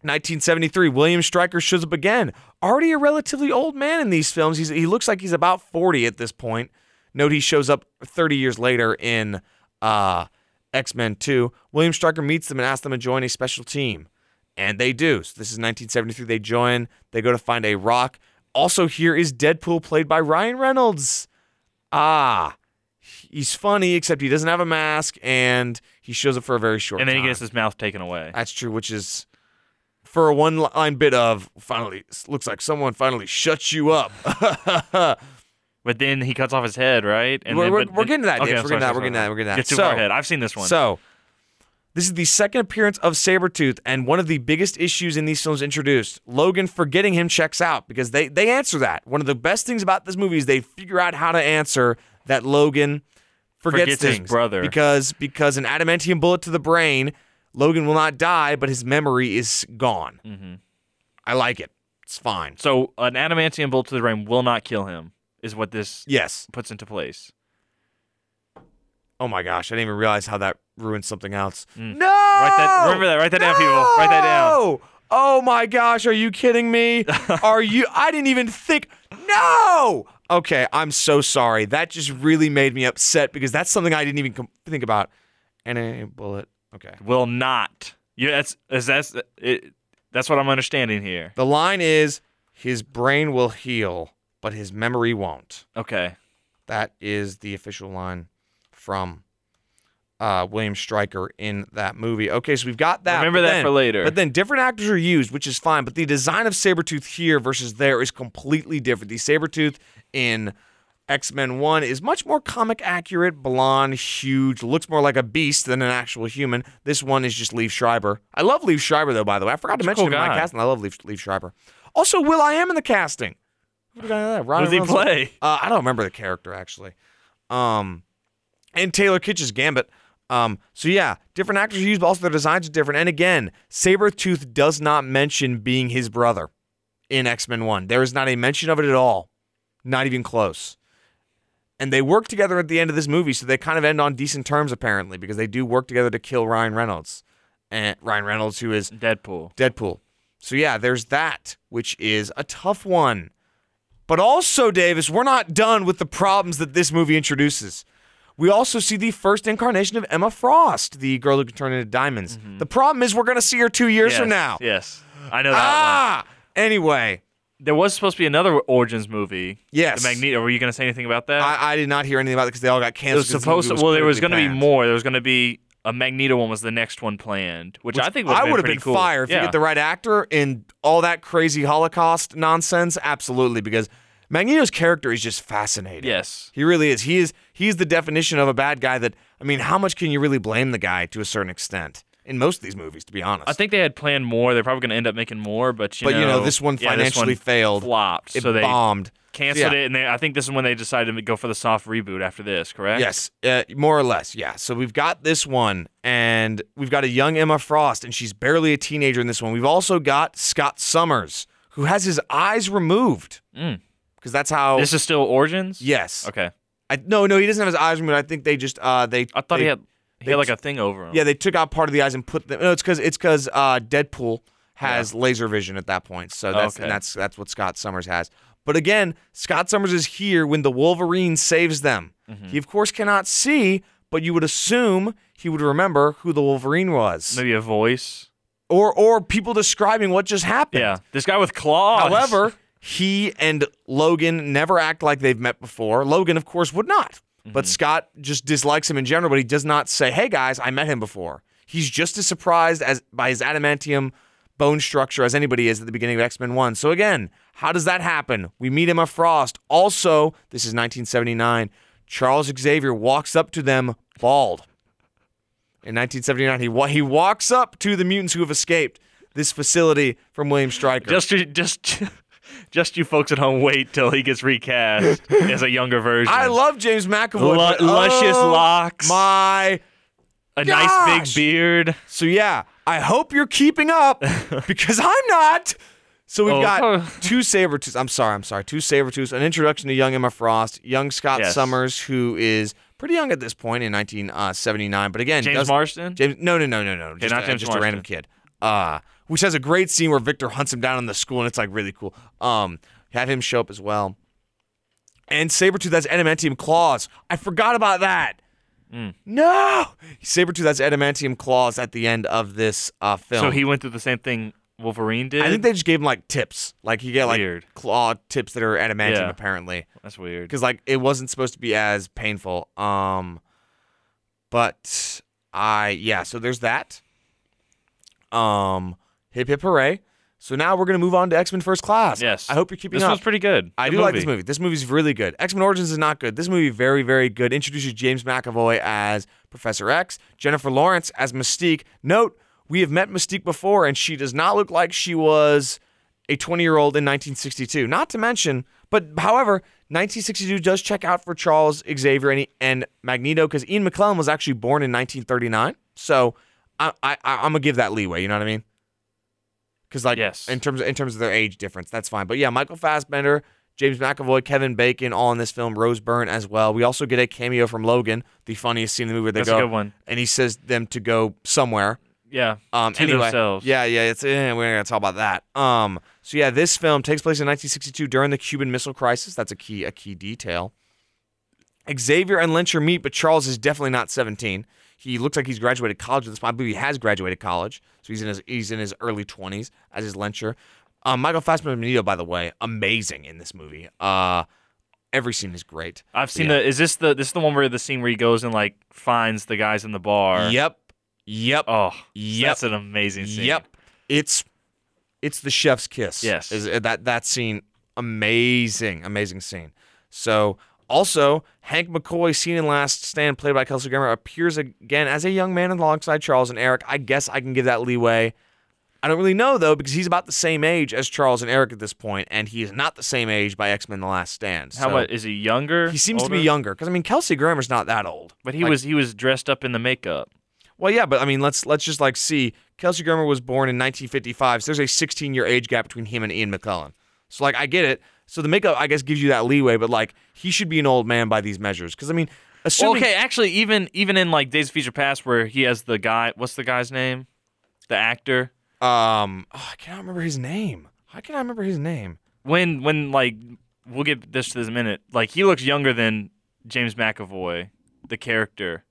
1973, William Stryker shows up again. Already a relatively old man in these films. He's, he looks like he's about 40 at this point. Note he shows up 30 years later in uh, X Men 2. William Stryker meets them and asks them to join a special team. And they do. So this is 1973. They join. They go to find a rock. Also, here is Deadpool, played by Ryan Reynolds. Ah, he's funny, except he doesn't have a mask, and he shows up for a very short and then time. he gets his mouth taken away. That's true, which is for a one line bit of finally looks like someone finally shuts you up. But then he cuts off his head, right? And We're- then, we're- but- we're getting to that, Okay, Dave. We're sorry, getting to that, sorry, we're getting to that, we're getting to that. Get too So- far ahead. I've seen this one. So, this is the second appearance of Sabretooth, and one of the biggest issues in these films introduced. Logan forgetting him checks out because they, they answer that. One of the best things about this movie is they figure out how to answer that Logan forgets, Forgets his things. brother. Because, because an adamantium bullet to the brain, Logan will not die, but his memory is gone. hmm I like it. It's fine. So an adamantium bullet to the brain will not kill him, is what this Yes. puts into place. Oh my gosh, I didn't even realize how that ruined something else. Mm. No! Write that- remember that, write that down, people. Write that down. Oh my gosh, are you kidding me? are you I didn't even think No! Okay, I'm so sorry. That just really made me upset because that's something I didn't even com- think about. And a bullet. Okay. Will not. Yeah, that's is that's it, that's what I'm understanding here. The line is his brain will heal, but his memory won't. Okay. That is the official line from uh, William Stryker in that movie. Okay, so we've got that. Remember that then- for later. But then different actors are used, which is fine. But the design of Sabretooth here versus there is completely different. The Sabretooth in X Men 1 is much more comic accurate, blonde, huge, looks more like a beast than an actual human. This one is just Liev Schreiber. I love Liev Schreiber, though, by the way. I forgot to mention cool him in my casting. I love Liev, Liev Schreiber. Also, will.i.am in the casting. Who the guy that? What does he play? Uh, I don't remember the character actually. Um, and Taylor Kitsch's Gambit. Um, so yeah, different actors are used, but also their designs are different. And again, Sabretooth does not mention being his brother in X Men 1. There is not a mention of it at all. Not even close. And they work together at the end of this movie, so they kind of end on decent terms apparently, because they do work together to kill Ryan Reynolds. And Ryan Reynolds, who is Deadpool. Deadpool. So yeah, there's that, which is a tough one. But also, Davis, we're not done with the problems that this movie introduces. We also see the first incarnation of Emma Frost, the girl who can turn into diamonds. The problem is we're going to see her two years yes. from now. Yes. I know that one. ah! Anyway, There was supposed to be another Origins movie. yes. The Magneto. Were you going to say anything about that? I, I did not hear anything about it because they all got canceled. was 'cause the supposed to. Well, there was going to be more. There was going to be a Magneto one was the next one planned, which, I think would I would have pretty been cool. fired if yeah. you get the right actor in all that crazy Holocaust nonsense. Absolutely, because Magneto's character is just fascinating. Yes. He really is. He is he's the definition of a bad guy that I mean, how much can you really blame the guy to a certain extent in most of these movies, to be honest. I think they had planned more. They're probably going to end up making more, but you but know, you know, this one yeah, this financially one failed. flopped, It so they bombed. canceled Yeah. it, and they, I think this is when they decided to go for the soft reboot after this. Correct? Yes, uh, more or less. Yeah. So we've got this one, and we've got a young Emma Frost, and she's barely a teenager in this one. We've also got Scott Summers, who has his eyes removed Mm. because that's how. This is still Origins. yes. Okay. I no, no, he doesn't have his eyes removed. I think they just uh they. I thought they, he had he had like a thing over him. Yeah, they took out part of the eyes and put them. No, it's because it's because uh, Deadpool has laser vision at that point. So that's Okay. and that's that's what Scott Summers has. But again, Scott Summers is here when the Wolverine saves them. Mm-hmm. He of course cannot see, but you would assume he would remember who the Wolverine was, maybe a voice. or or people describing what just happened. Yeah, this guy with claws. However, he and Logan never act like they've met before. Logan, of course, would not. But mm-hmm. Scott just dislikes him in general, but he does not say, "Hey guys, I met him before." He's just as surprised as by his adamantium bone structure as anybody is at the beginning of X-Men 1. So again, how does that happen? We meet Emma Frost. Also, this is 1979. Charles Xavier walks up to them bald. In 1979, he wa- he walks up to the mutants who have escaped this facility from William Stryker. just just just you folks at home wait till he gets recast as a younger version. I love James McAvoy. Lu- but, luscious oh locks, My a nice big beard. so yeah, I hope you're keeping up because I'm not. So we've Oh. got two saber Sabretooths. I'm sorry, I'm sorry. Two saber Sabretooths, an introduction to young Emma Frost, young Scott Yes. Summers, who is pretty young at this point in 1979. But again, James Marsden. James, no, no, no, no, no. Just, not James just a random kid. Uh, which has a great scene where Victor hunts him down in the school, and it's like really cool. Um, have him show up as well. And Sabretooth has adamantium claws. I forgot about that. Mm. No, Sabretooth has adamantium claws at the end of this uh, film. So he went through the same thing Wolverine did. I think they just gave him like tips, like he get like Weird. claw tips that are adamantium Yeah. apparently, That's weird. because like it wasn't supposed to be as painful. Um, but I yeah, so there's that. Um, hip hip hooray! So now we're gonna move on to X Men First Class. Yes. I hope you're keeping This up. was pretty good. I Good do like this movie. This movie's really good. X Men Origins is not good. This movie very very good. Introduces James McAvoy as Professor X, Jennifer Lawrence as Mystique. Note we have met Mystique before, and she does not look like she was a 20 year old in 1962. Not to mention, but however, 1962 does check out for Charles Xavier and, and Magneto because Ian McKellen was actually born in 1939. So I, I, I'm gonna give that leeway. You know what I mean? Because like Yes. in terms of, in terms of their age difference, that's fine. But yeah, Michael Fassbender, James McAvoy, Kevin Bacon, all in this film. Rose Byrne as well. We also get a cameo from Logan, the funniest scene in the movie where they That's go a good one. and he says them to go somewhere. Yeah. Um, To anyway, themselves. Yeah, yeah, it's eh, we're gonna talk about that. Um, so yeah, this film takes place in 1962 during the Cuban Missile Crisis. That's a key a key detail. Xavier and Lehnsherr meet, but Charles is definitely not 17. He looks like he's graduated college at this point. I believe he has graduated college, so he's in his he's in his early 20s as his Lehnsherr. Um, Michael Fassbender by the way, amazing in this movie. Uh, every scene is great. I've seen Yeah. the. Is this the? This is the one where the scene where he goes and like finds the guys in the bar. Yep, yep, Oh, yep. that's an amazing scene. Yep. It's it's the chef's kiss. Yes. Is uh, that that scene amazing, amazing scene. So also Hank McCoy, seen in Last Stand, played by Kelsey Grammer, appears again as a young man alongside Charles and Erik. I guess I can give that leeway. I don't really know though because he's about the same age as Charles and Erik at this point, and he is not the same age by X Men: The Last Stand. How So much is he younger? He seems to be younger because I mean Kelsey Grammer's not that old. but he Like- was he was dressed up in the makeup. Well, yeah, but I mean, let's let's just like see. Kelsey Grammer was born in 1955, so there's a 16 year age gap between him and Ian McKellen. So like, I get it. So the makeup, I guess, gives you that leeway, but like, he should be an old man by these measures. Because I mean, assuming okay, actually, even even in like Days of Future Past, where he has the guy. What's the guy's name? The actor. um, oh, I cannot remember his name. How can I remember his name? When when like we'll get this to this a minute. Like he looks younger than James McAvoy, the character.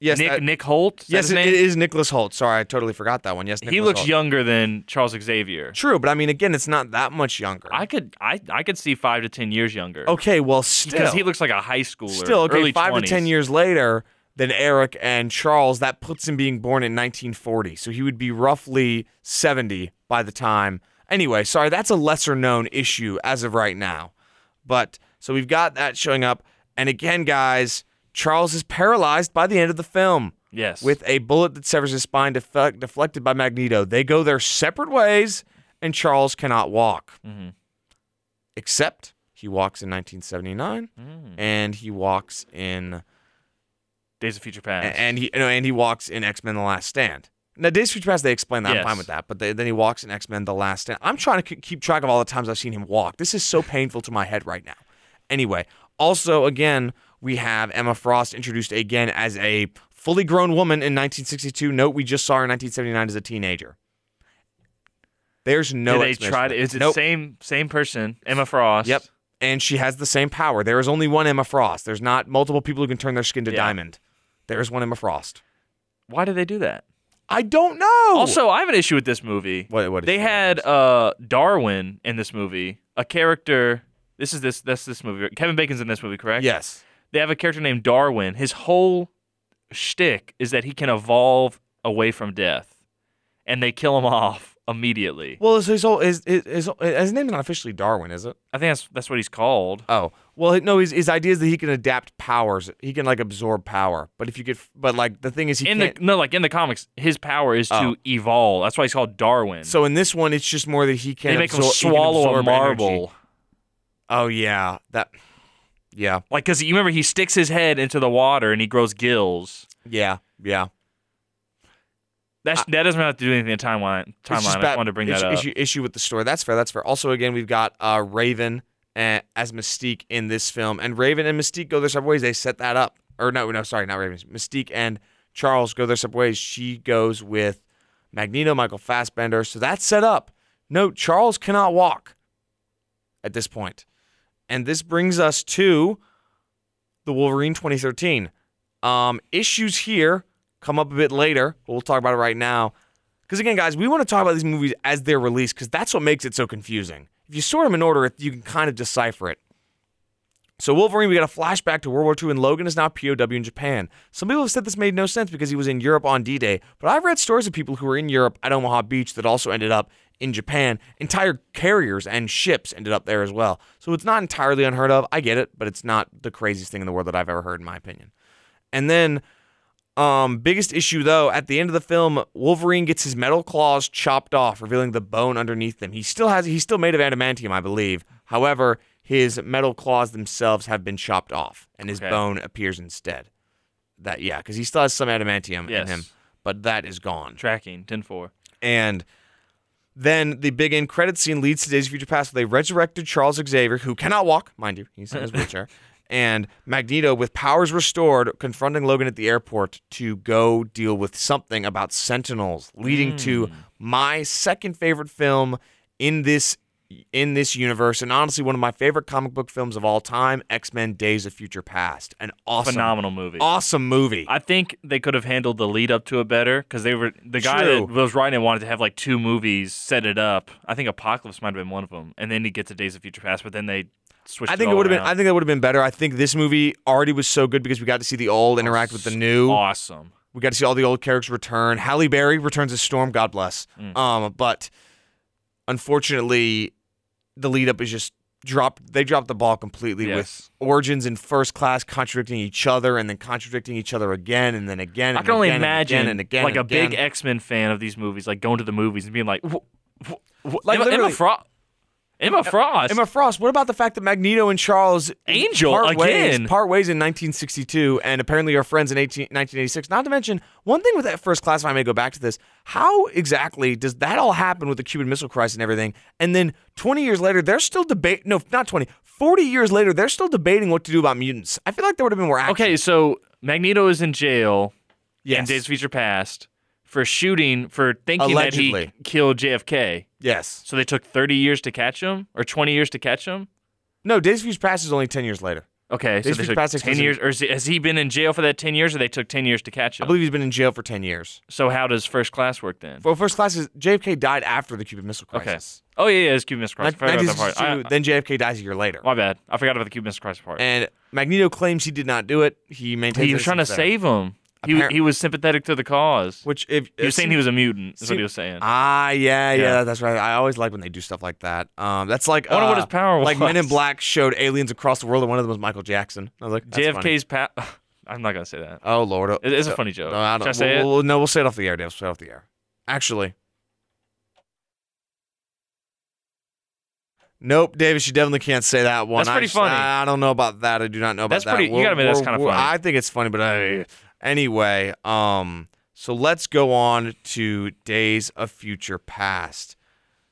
Yes, Nick that- Nick Hoult. Is yes, it, is Nicholas Hoult. Sorry, I totally forgot that one. Yes, he looks Holt. younger than Charles Xavier. True, but I mean, again, it's not that much younger. I could I I could see five to ten years younger. okay, well, still, because he looks like a high schooler. Still, okay, five 20s. to ten years later than Erik and Charles, that puts him being born in 1940. So he would be roughly 70 by the time. Anyway, sorry, that's a lesser known issue as of right now. But so we've got that showing up. And again, guys, Charles is paralyzed by the end of the film Yes. with a bullet that severs his spine deflect, deflected by Magneto. They go their separate ways, and Charles cannot walk. Mhm. Except he walks in 1979, Mm. and he walks in Days of Future Past. and he no, and he walks in X Men: The Last Stand. Now, Days of Future Past, they explain that. I'm fine with that. But they, then he walks in X Men: The Last Stand. I'm trying to keep track of all the times I've seen him walk. This is so painful to my head right now. Anyway, Also, again, we have Emma Frost introduced again as a fully grown woman in 1962. Note we just saw her in 1979 as a teenager. There's no. Did they explanation try for to? that. Is it Nope. same same person? Emma Frost. Yep. And she has the same power. There is only one Emma Frost. There's not multiple people who can turn their skin to Yeah. diamond. There's one Emma Frost. Why did they do that? I don't know. Also, I have an issue with this movie. what? What? is They had uh Darwin in this movie, a character. This is this that's this movie. Kevin Bacon's in this movie, correct? Yes. They have a character named Darwin. His whole shtick is that he can evolve away from death, and they kill him off immediately. Well, his his, whole- his his his his name's not officially Darwin, is it? I think that's that's what he's called. Oh, well, no. His his idea is that he can adapt powers. He can like absorb power. But if you get, but like the thing is, he in the can't. no, like in the comics, his power is to Oh. evolve. That's why he's called Darwin. so in this one, it's just more that he can they make him absor- he can swallow a absorb energy. marble. Oh yeah, that. Yeah, Like, because you remember he sticks his head into the water and he grows gills. yeah, yeah. That's, that doesn't have to do anything in timeline. Timeline. I just wanted to bring issue, that up. Issue, issue with the story. That's fair. That's fair. Also, again, we've got uh, Raven uh, as Mystique in this film, and Raven and Mystique go their separate ways. They set that up. Or no, no, sorry, not Raven. Mystique and Charles go their separate ways. She goes with Magneto, Michael Fassbender. So that's set up. Note: Charles cannot walk at this point, and this brings us to the Wolverine 2013. Um, issues here come up a bit later, but we'll talk about it right now. Because again, guys, we want to talk about these movies as they're released because that's what makes it so confusing. If you sort them in order, you can kind of decipher it. So Wolverine, we got a flashback to World War II, and Logan is now POW in Japan. Some people have said this made no sense because he was in Europe on D-Day, but I've read stories of people who were in Europe at Omaha Beach that also ended up in Japan. Entire carriers and ships ended up there as well. So it's not entirely unheard of. I get it, but it's not the craziest thing in the world that I've ever heard, in my opinion. And then um, biggest issue though, at the end of the film, Wolverine gets his metal claws chopped off, revealing the bone underneath them. He still has he's still made of adamantium, I believe. However, his metal claws themselves have been chopped off, and his Okay. bone appears instead. That yeah, because he still has some adamantium Yes. in him, but that is gone. Tracking 10 4. And then the big end credit scene leads to Days of Future Past, where they resurrected Charles Xavier, who cannot walk, mind you, he's in his wheelchair, and Magneto, with powers restored, confronting Logan at the airport to go deal with something about Sentinels, leading to hmm. my second favorite film in this in this universe, and honestly one of my favorite comic book films of all time, X Men: Days of Future Past, an awesome, Phenomenal movie. awesome movie. I think they could have handled the lead up to it better because they were the guy True. that was writing wanted to have like two movies set it up. I think Apocalypse might have been one of them, and then he gets to Days of Future Past, but then they switched. I think it it would have been. I think that would have been better. I think this movie already was so good because we got to see the old interact with the new. awesome. We got to see all the old characters return. Halle Berry returns as Storm. God bless. Mm. Um, but unfortunately, the lead up is just dropped. They dropped the ball completely with Origins and First Class contradicting each other, and then contradicting each other again, and then again. I and can only again and imagine again and again like and a big. X Men fan of these movies, like going to the movies and being like, "Wh- wh- wh- Like, Emma, Emma literally- Frost, Emma Frost, Emma Frost. What about the fact that Magneto and Charles Angel, part ways, part ways in 1962, and apparently are friends in 18, 1986? Not to mention one thing with that first class. If I may go back to this, how exactly does that all happen with the Cuban Missile Crisis and everything? And then 20 years later, they're still debate. No, not 20. 40 years later, they're still debating what to do about mutants. I feel like there would have been more action. Okay, so Magneto is in jail Yes. in Days of Future Past for shooting for thinking Allegedly. that he killed JFK. Yes. So they took 30 years to catch him, or 20 years to catch him. No, Days of Future Past is only 10 years later. Okay, Days so they took 10 years, or is has he been in jail for that 10 years, or they took 10 years to catch him? I believe he's been in jail for 10 years. so how does First Class work then? Well, first class is JFK died after the Cuban Missile Crisis. Okay. Oh yeah, yeah, it's Cuban Missile Crisis. I about that part. 1962, I- then JFK dies a year later. my bad. I forgot about the Cuban Missile Crisis part. And Magneto claims he did not do it. He maintains he was trying to there. save him. He, he was sympathetic to the cause. Which if was saying he was a mutant. Is see- what he was saying. ah yeah, yeah Yeah. that's right. I always like when they do stuff like that. Um, that's like I wonder what uh, his power Like Men in. Black showed aliens across the world, and one of them was Michael Jackson. I was like. JFK's pa- I'm not gonna say that. Oh lord, It's a funny joke. No, I don't, I say we'll, it? we'll- no, we'll say it off the air, Dave. We'll say it off the air. Actually. Nope, Davis, you definitely can't say that one. That's pretty I, funny. I don't know about that. I do not know about That's that. pretty- you We're- gotta admit that's kinda funny. I think it's funny, but I, anyway, um, so let's go on to Days of Future Past.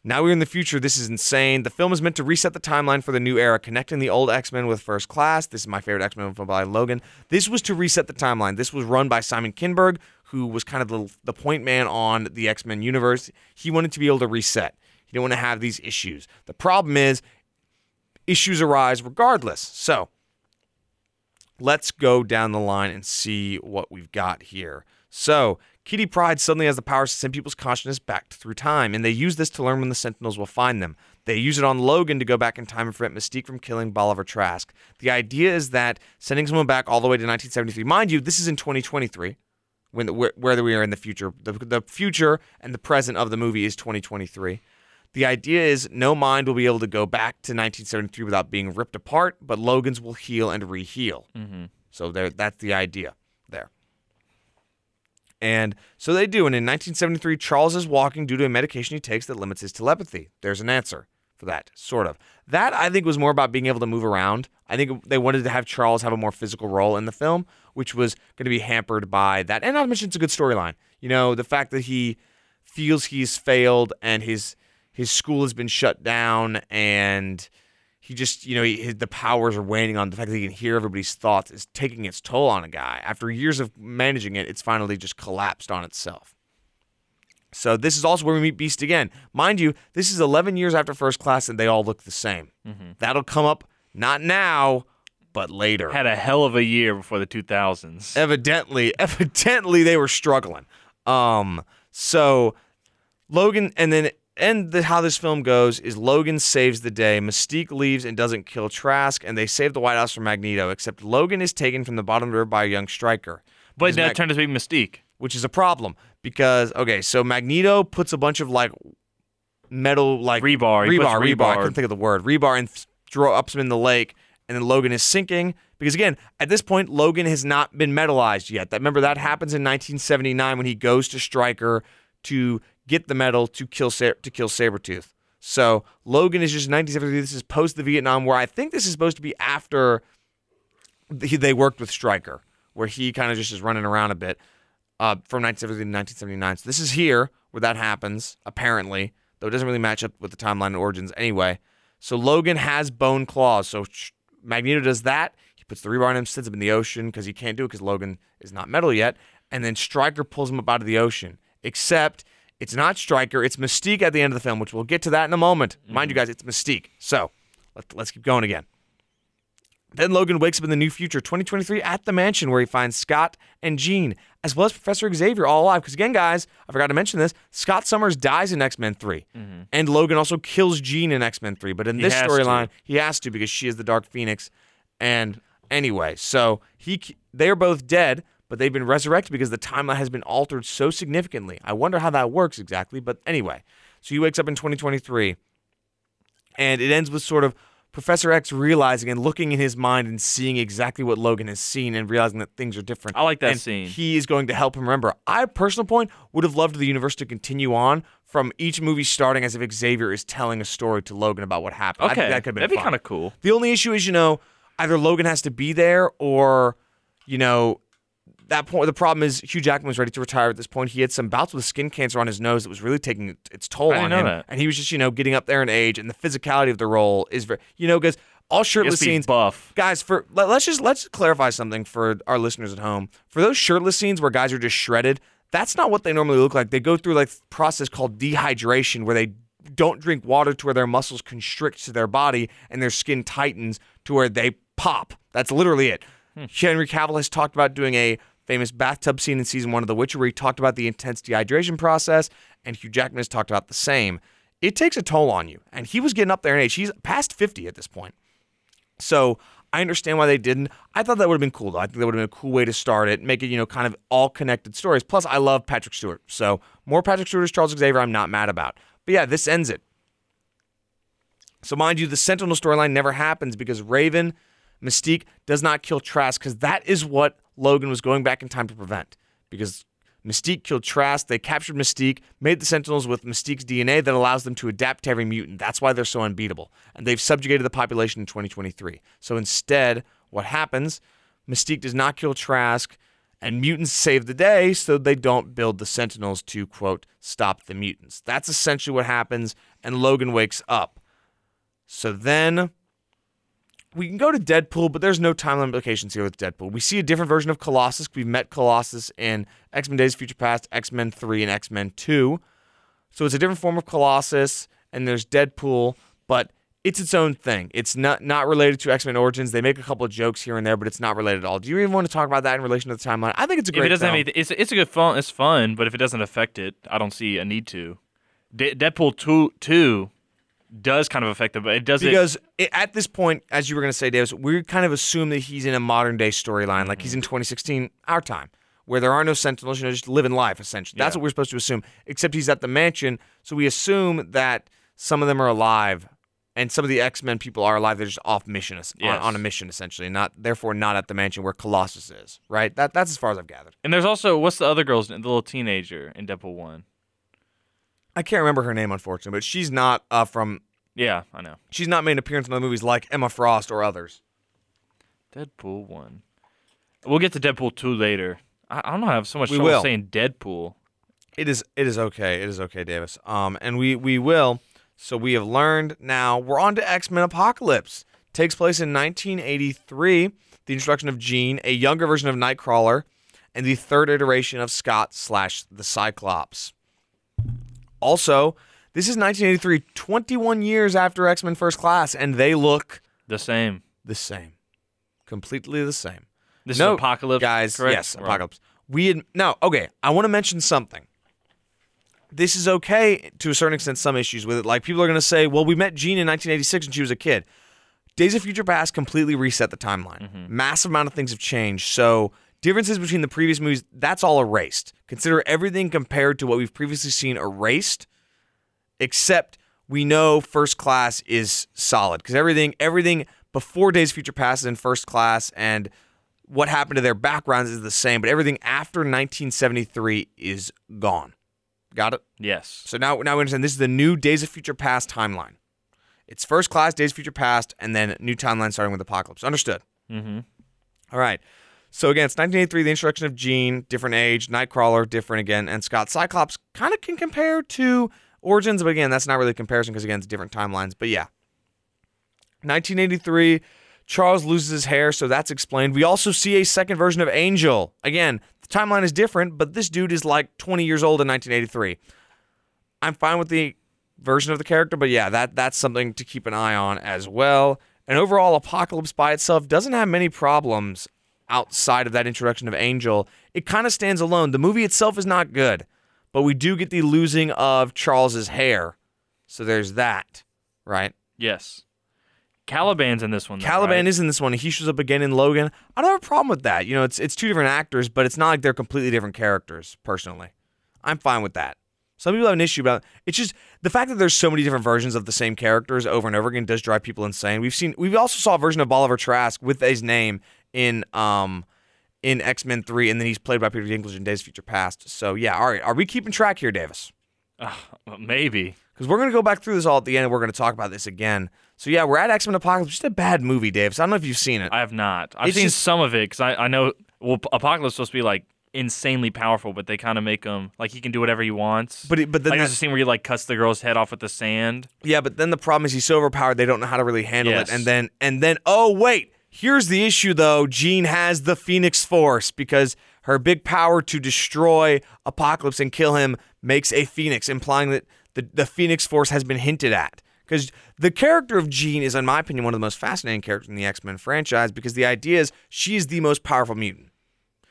Now we're in the future. This is insane. The film is meant to reset the timeline for the new era, connecting the old X Men with First Class. This is my favorite X Men film by Logan. This was to reset the timeline. This was run by Simon Kinberg, who was kind of the, the point man on the X Men universe. He wanted to be able to reset. He didn't want to have these issues. The problem is, issues arise regardless. So let's go down the line and see what we've got here. So, Kitty Pryde suddenly has the powers to send people's consciousness back through time, and they use this to learn when the Sentinels will find them. They use it on Logan to go back in time and prevent Mystique from killing Bolivar Trask. The idea is that sending someone back all the way to 1973, mind you, this is in 2023, when the, where, where we are in the future. The, the future and the present of the movie is 2023. The idea is no mind will be able to go back to 1973 without being ripped apart, but Logan's will heal and reheal. Mm-hmm. So there, that's the idea there. And so they do. And in 1973, Charles is walking due to a medication he takes that limits his telepathy. There's an answer for that, sort of. That I think was more about being able to move around. I think they wanted to have Charles have a more physical role in the film, which was going to be hampered by that. And not to mention, it's a good storyline. You know, the fact that he feels he's failed and his his school has been shut down and he just, you know, he, his, the powers are waning on the fact that he can hear everybody's thoughts is taking its toll on a guy. After years of managing it, it's finally just collapsed on itself. So this is also where we meet Beast again. Mind you, this is 11 years after First Class, and they all look the same. Mm-hmm. That'll come up not now, but later. Had a hell of a year before the 2000s. Evidently, evidently they were struggling. Um, so Logan, and then and the, how this film goes is Logan saves the day. Mystique leaves and doesn't kill Trask, and they save the White House from Magneto. Except Logan is taken from the bottom of the river by a young Stryker. but that Mag- turned out to be Mystique. which is a problem because okay, so Magneto puts a bunch of like metal like Rebar. Puts rebar, rebar. I couldn't think of the word. Rebar and th- throw ups him in the lake, and then Logan is sinking because again, at this point, Logan has not been metallized yet. That remember that happens in 1979 when he goes to Stryker to get the metal to kill Sa- to kill Sabretooth. So Logan is just 1973. This is post the Vietnam War. I think this is supposed to be after he, they worked with Stryker, where he kind of just is running around a bit uh, from 1973 to 1979. So this is here where that happens, apparently, though it doesn't really match up with the timeline and origins anyway. So Logan has bone claws. So Magneto does that. He puts the rebar on him, sends him in the ocean because he can't do it because Logan is not metal yet. And then Stryker pulls him up out of the ocean. Except it's not Stryker, it's Mystique at the end of the film, which we'll get to that in a moment. Mind you mm-hmm. guys, it's Mystique. So let, let's keep going again. Then Logan wakes up in the new future, 2023, at the mansion where he finds Scott and Jean, as well as Professor Xavier, all alive. Because again, guys, I forgot to mention this: Scott Summers dies in X Men 3, mm-hmm. and Logan also kills Jean in X Men 3. But in He this storyline, he has to because she is the Dark Phoenix. And anyway, so he they are both dead, but they've been resurrected because the timeline has been altered so significantly. I wonder how that works exactly. But anyway, so he wakes up in 2023 and it ends with sort of Professor X realizing and looking in his mind and seeing exactly what Logan has seen and realizing that things are different. I like that and scene. He is going to help him remember. I, personal point, would have loved the universe to continue on from each movie starting as if Xavier is telling a story to Logan about what happened. Okay, that could have been that'd be kind of cool. The only issue is, you know, either Logan has to be there or, you know, that point. The problem is Hugh Jackman was ready to retire at this point. He had some bouts with skin cancer on his nose that was really taking its toll on him, that. and he was just, you know, getting up there in age, and the physicality of the role is very, you know, because all shirtless has to be scenes buff. guys for let, us just let's clarify something for our listeners at home for those shirtless scenes where guys are just shredded that's not what they normally look like they go through like process called dehydration where they don't drink water to where their muscles constrict to their body and their skin tightens to where they pop that's literally it hmm. henry cavill has talked about doing a famous bathtub scene in season one of the witcher where he talked about the intense dehydration process and hugh jackman has talked about the same it takes a toll on you and he was getting up there in age he's past 50 at this point so I understand why they didn't. I thought that would have been cool though. I think that would have been a cool way to start it, make it, you know, kind of all connected stories. Plus, I love Patrick Stewart. So more Patrick Stewart as Charles Xavier, I'm not mad about. But yeah, this ends it. So mind you, the Sentinel storyline never happens because Raven, Mystique does not kill Trask because that is what Logan was going back in time to prevent. Because Mystique killed Trask, they captured Mystique, made the Sentinels with Mystique's DNA that allows them to adapt to every mutant. That's why they're so unbeatable. And they've subjugated the population in 2023. So instead, what happens? Mystique does not kill Trask, and mutants save the day so they don't build the Sentinels to, quote, stop the mutants. That's essentially what happens. and Logan wakes up. So then we can go to Deadpool, but there's no time implications here with Deadpool. We see a different version of Colossus. We've met Colossus in X Men Days of Future Past, X Men 3, and X Men 2. So it's a different form of Colossus, and there's Deadpool, but it's its own thing. It's not not related to X Men Origins. They make a couple of jokes here and there, but it's not related at all. Do you even want to talk about that in relation to the timeline? I think it's a great. if it doesn't film. have anything, it's it's a good fun. It's fun, but if it doesn't affect it, I don't see a need to. De- Deadpool two two does kind of affect it, but it doesn't. because it, at this point, as you were going to say, Davis, we kind of assume that he's in a modern day storyline, like he's mm-hmm. in 2016, our time, where there are no Sentinels, you know, just living life essentially. That's Yeah. what we're supposed to assume. Except he's at the mansion, so we assume that some of them are alive, and some of the X Men people are alive. They're just off mission, es- on, on a mission essentially, not therefore not at the mansion where Colossus is. Right? That that's as far as I've gathered. and there's also what's the other girl's? The little teenager in Deadpool one. I can't remember her name unfortunately, but she's not uh, from. Yeah, I know. She's not made an appearance in other movies like Emma Frost or others. Deadpool one. We'll get to Deadpool two later. I, I don't know. I have so much We trouble will. saying Deadpool. It is it is okay. It is okay, Davis. Um, and we we will. So we have learned now. We're on to X Men Apocalypse. Takes place in 1983. The introduction of Jean, a younger version of Nightcrawler, and the third iteration of Scott slash the Cyclops. Also, this is 1983, 21 years after X Men First Class, and they look The same. the same, completely the same. This No, is Apocalypse, guys. correct? Yes, apocalypse. We had no. Okay, I want to mention something. This is okay to a certain extent. Some issues with it, like people are going to say, "Well, we met Jean in 1986 and she was a kid." Days of Future Past completely reset the timeline. Mm-hmm. Massive amount of things have changed. So differences between the previous movies, that's all erased. Consider everything compared to what we've previously seen erased, except we know First Class is solid because everything everything before Days of Future Past is in First Class and what happened to their backgrounds is the same, but everything after 1973 is gone. Got it? Yes. So now, now we understand this is the new Days of Future Past timeline. It's first class, Days of Future Past, and then new timeline starting with Apocalypse. Understood. Mm-hmm. All right. So again, it's 1983, the introduction of Jean, different age, Nightcrawler, different again, and Scott Cyclops kind of can compare to Origins, but again, that's not really a comparison because again, it's different timelines. But yeah. 1983, Charles loses his hair, so that's explained. We also see a second version of Angel. Again, the timeline is different, but this dude is like 20 years old in 1983. I'm fine with the version of the character, but yeah, that that's something to keep an eye on as well. And overall, Apocalypse by itself doesn't have many problems outside of that introduction of Angel. It kind of stands alone. The movie itself is not good, but we do get the losing of Charles's hair. So there's that, right? Yes. Caliban's in this one. Though, Caliban right? is in this one. He shows up again in Logan. I don't have a problem with that. You know, it's it's two different actors, but it's not like they're completely different characters. Personally, I'm fine with that. Some people have an issue about it's just the fact that there's so many different versions of the same characters over and over again does drive people insane. We've seen we've also saw a version of Bolivar Trask with his name in um in X Men Three, and then he's played by Peter Dinklage in Days of Future Past. So yeah, all right, are we keeping track here, Davis? Well, maybe. Because we're going to go back through this all at the end and we're going to talk about this again. So, yeah, we're at X Men Apocalypse. Just a bad movie, Davis. I don't know if you've seen it. I have not. I've It's seen just- some of it because I, I know. Well, Apocalypse is supposed to be like insanely powerful, but they kind of make him like he can do whatever he wants. But it- but then like there's a scene where he like cuts the girl's head off with the sand. Yeah, but then the problem is he's so overpowered they don't know how to really handle Yes. it. And then and then oh wait, here's the issue though. Jean has the Phoenix Force because her big power to destroy Apocalypse and kill him makes a Phoenix, implying that the, the Phoenix Force has been hinted at. Because the character of Jean is, in my opinion, one of the most fascinating characters in the X Men franchise because the idea is she is the most powerful mutant.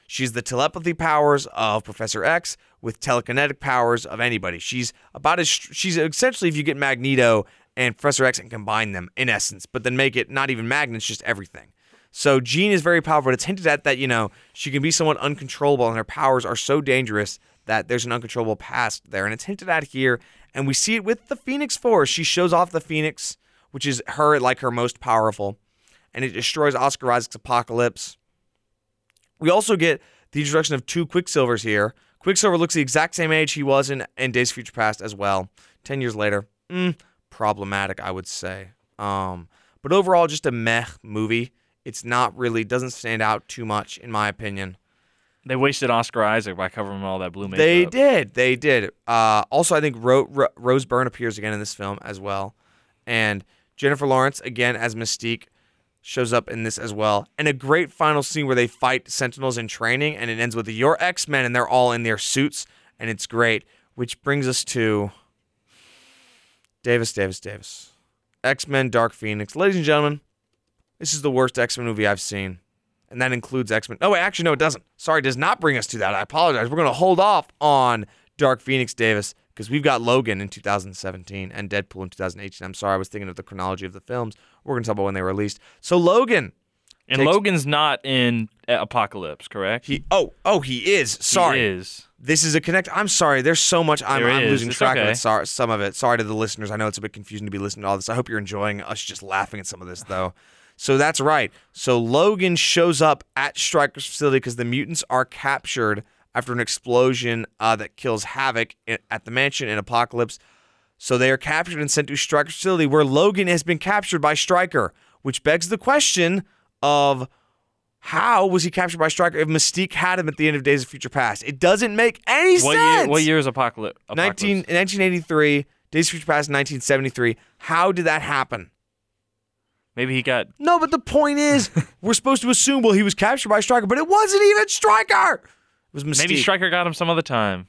She's the telepathy powers of Professor X with telekinetic powers of anybody. She's about as she's essentially if you get Magneto and Professor X and combine them in essence, but then make it not even magnets, just everything. So Jean is very powerful. It's hinted at that you know she can be somewhat uncontrollable, and her powers are so dangerous that there's an uncontrollable past there, and it's hinted at here. And we see it with the Phoenix Force. She shows off the Phoenix, which is her like her most powerful, and it destroys Oscar Isaac's Apocalypse. We also get the introduction of two Quicksilvers here. Quicksilver looks the exact same age he was in, in Days of Future Past as well. Ten years later, mm, problematic, I would say. Um, but overall, just a meh movie. It's not really doesn't stand out too much in my opinion. They wasted Oscar Isaac by covering all that blue makeup. They did. They did. Uh, also, I think Ro- Ro- Rose Byrne appears again in this film as well, and Jennifer Lawrence again as Mystique shows up in this as well. And a great final scene where they fight Sentinels in training, and it ends with your X Men, and they're all in their suits, and it's great. Which brings us to Davis, Davis, Davis, X Men: Dark Phoenix. Ladies and gentlemen, this is the worst X Men movie I've seen and that includes X Men. Oh, wait, actually, no, it doesn't. Sorry, it does not bring us to that. I apologize. We're going to hold off on Dark Phoenix Davis because we've got Logan in 2017 and Deadpool in 2018. I'm sorry, I was thinking of the chronology of the films. We're going to talk about when they were released. So Logan. And takes- Logan's not in Apocalypse, correct? He oh oh he is sorry He is. This is a connect I'm sorry there's so much I'm, I'm losing It's track of it. Sorry some of it. Sorry to the listeners. I know it's a bit confusing to be listening to all this. I hope you're enjoying us just laughing at some of this though. So that's right. So Logan shows up at Stryker's facility because the mutants are captured after an explosion uh, that kills Havoc i- at the mansion in Apocalypse. So they are captured and sent to Stryker's facility where Logan has been captured by Stryker which begs the question of how was he captured by Stryker if Mystique had him at the end of Days of Future Past? It doesn't make any What sense. year? What year is Apocalypse? 19, 1983, Days of Future Past, 1973. How did that happen? Maybe he got. No, but the point is, we're supposed to assume, well, he was captured by Stryker, but it wasn't even Stryker. It was Mystique. Maybe Stryker got him some other time.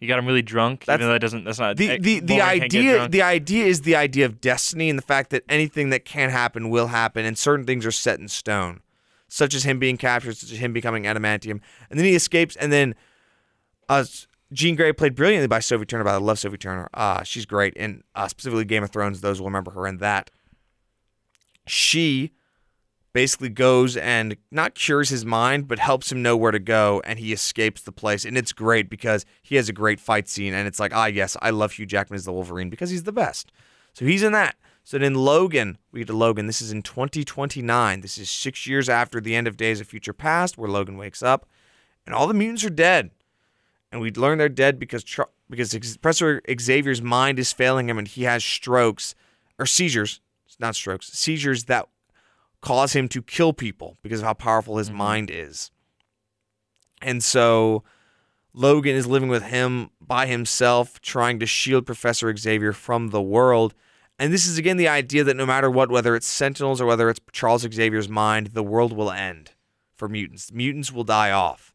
He got him really drunk. That's- even though that doesn't. That's not. the the, the Wolverine can't get idea the idea is the idea of destiny and the fact that anything that can happen will happen and certain things are set in stone such as him being captured such as him becoming adamantium and then he escapes and then uh Jean Grey played brilliantly by Sophie Turner. By I love Sophie Turner. Uh, she's great, and uh, specifically Game of Thrones. Those will remember her in that. She basically goes and not cures his mind, but helps him know where to go, and he escapes the place. And it's great because he has a great fight scene, and it's like, ah, yes, I love Hugh Jackman as the Wolverine because he's the best. So he's in that. So then Logan, we get to Logan. This is in 2029. This is six years after the end of Days of Future Past, where Logan wakes up, and all the mutants are dead. And we learn they're dead because because Ex- Professor Xavier's mind is failing him, and he has strokes or seizures, It's not strokes, seizures that cause him to kill people because of how powerful his mm-hmm. mind is. And so Logan is living with him by himself, trying to shield Professor Xavier from the world. And this is again the idea that no matter what, whether it's Sentinels or whether it's Charles Xavier's mind, the world will end for mutants. Mutants will die off.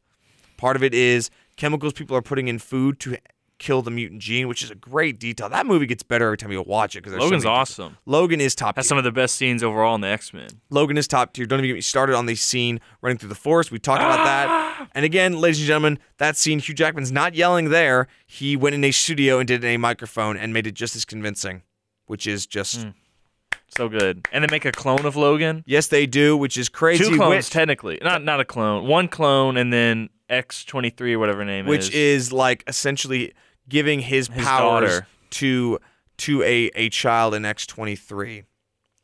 Part of it is chemicals people are putting in food to kill the mutant gene, which is a great detail. That movie gets better every time you watch it because Logan's awesome. Logan is top Has tier. some of the best scenes overall in the X Men. Logan is top tier. Don't even get me started on the scene running through the forest. We talked about that. Ah! And again, ladies and gentlemen, that scene, Hugh Jackman's not yelling there. He went in a studio and did a microphone and made it just as convincing, which is just So good. And they make a clone of Logan. yes, they do, which is crazy. Two clones, which, technically. Not not a clone. One clone, and then X twenty three or whatever her name which is. is like essentially giving his, His powers daughter. to to a a child in X twenty three.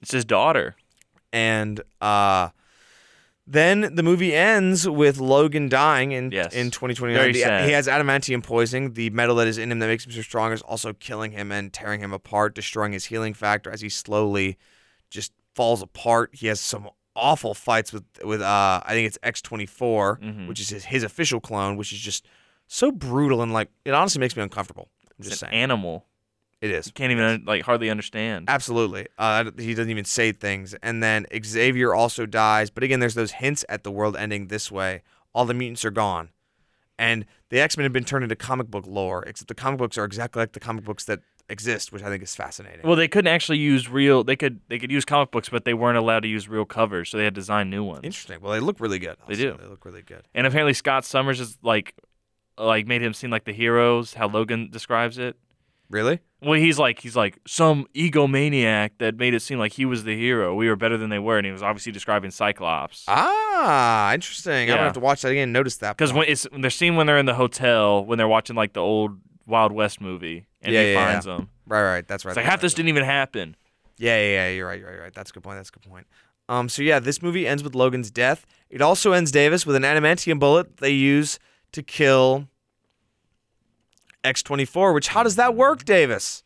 It's his daughter. and uh, then the movie ends with Logan dying in Yes. in 2029. Very The- sad. He has adamantium poisoning. The metal that is in him that makes him so strong is also killing him and tearing him apart, destroying his healing factor as he slowly just falls apart. He has some awful fights with with uh, I think it's X24, Mhm. which is his, his official clone, which is just so brutal and like it honestly makes me uncomfortable. I'm It's just an saying, animal. It is. You can't even like hardly understand. Absolutely. Uh, he doesn't even say things. And then Xavier also dies. But again, there's those hints at the world ending this way. All the mutants are gone. And the X Men have been turned into comic book lore, except the comic books are exactly like the comic books that exist, which I think is fascinating. Well, they couldn't actually use real. They could they could use comic books, but they weren't allowed to use real covers, so they had to design new ones. Interesting. Well, they look really good. They do. They look really good. And apparently Scott Summers is like, like made him seem like the heroes. How Logan describes it. Really? Well, he's like he's like some egomaniac that made it seem like he was the hero. We were better than they were, and he was obviously describing Cyclops. Ah, interesting. I'm Yeah. gonna have to watch that again. Notice that Because when it's they're seen when they're in the hotel when they're watching like the old Wild West movie, and Yeah, he yeah, finds them. right, right. That's right. It's like that's half right. this didn't even happen. Yeah, yeah, yeah. You're right. You're right. You're right. That's a good point. That's a good point. Um, so yeah, this movie ends with Logan's death. It also ends Davis with an adamantium bullet they use to kill X24. Which how does that work, Davis?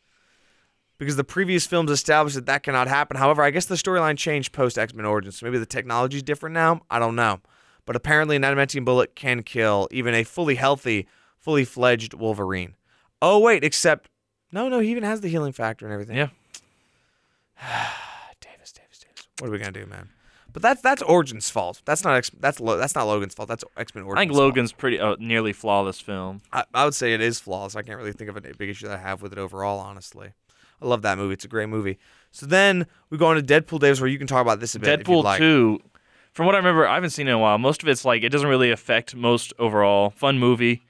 Because the previous films established that that cannot happen. However, I guess the storyline changed post X Men Origins, so maybe the technology is different now. I don't know, but apparently an adamantium bullet can kill even a fully healthy, fully fledged Wolverine. Oh wait, except no, no, he even has the healing factor and everything. Yeah. Davis, Davis, Davis. What are we gonna do, man? But that's that's Origin's fault. That's not X, that's Lo, that's not Logan's fault. That's X Men Origins. I think Logan's pretty uh, nearly flawless film. I, I would say it is flawless. I can't really think of a big issue that I have with it overall. Honestly, I love that movie. It's a great movie. So then we go on to Deadpool Davis, where you can talk about this a bit. Deadpool like. 2, from what I remember, I haven't seen it in a while. Most of it's like it doesn't really affect most overall. Fun movie.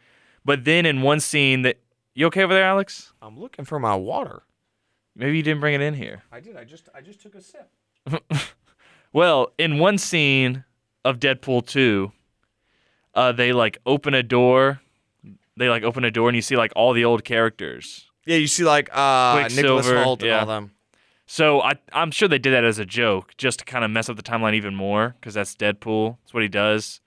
But then in one scene that you okay over there, Alex? I'm looking for my water. Maybe you didn't bring it in here. I did. I just I just took a sip. Well, in one scene of Deadpool 2, uh, they like open a door. They like open a door and you see like all the old characters. Yeah, you see like uh Nicholas Hoult and yeah. all them. So I, I'm sure they did that as a joke, just to kind of mess up the timeline even more, because that's Deadpool. That's what he does.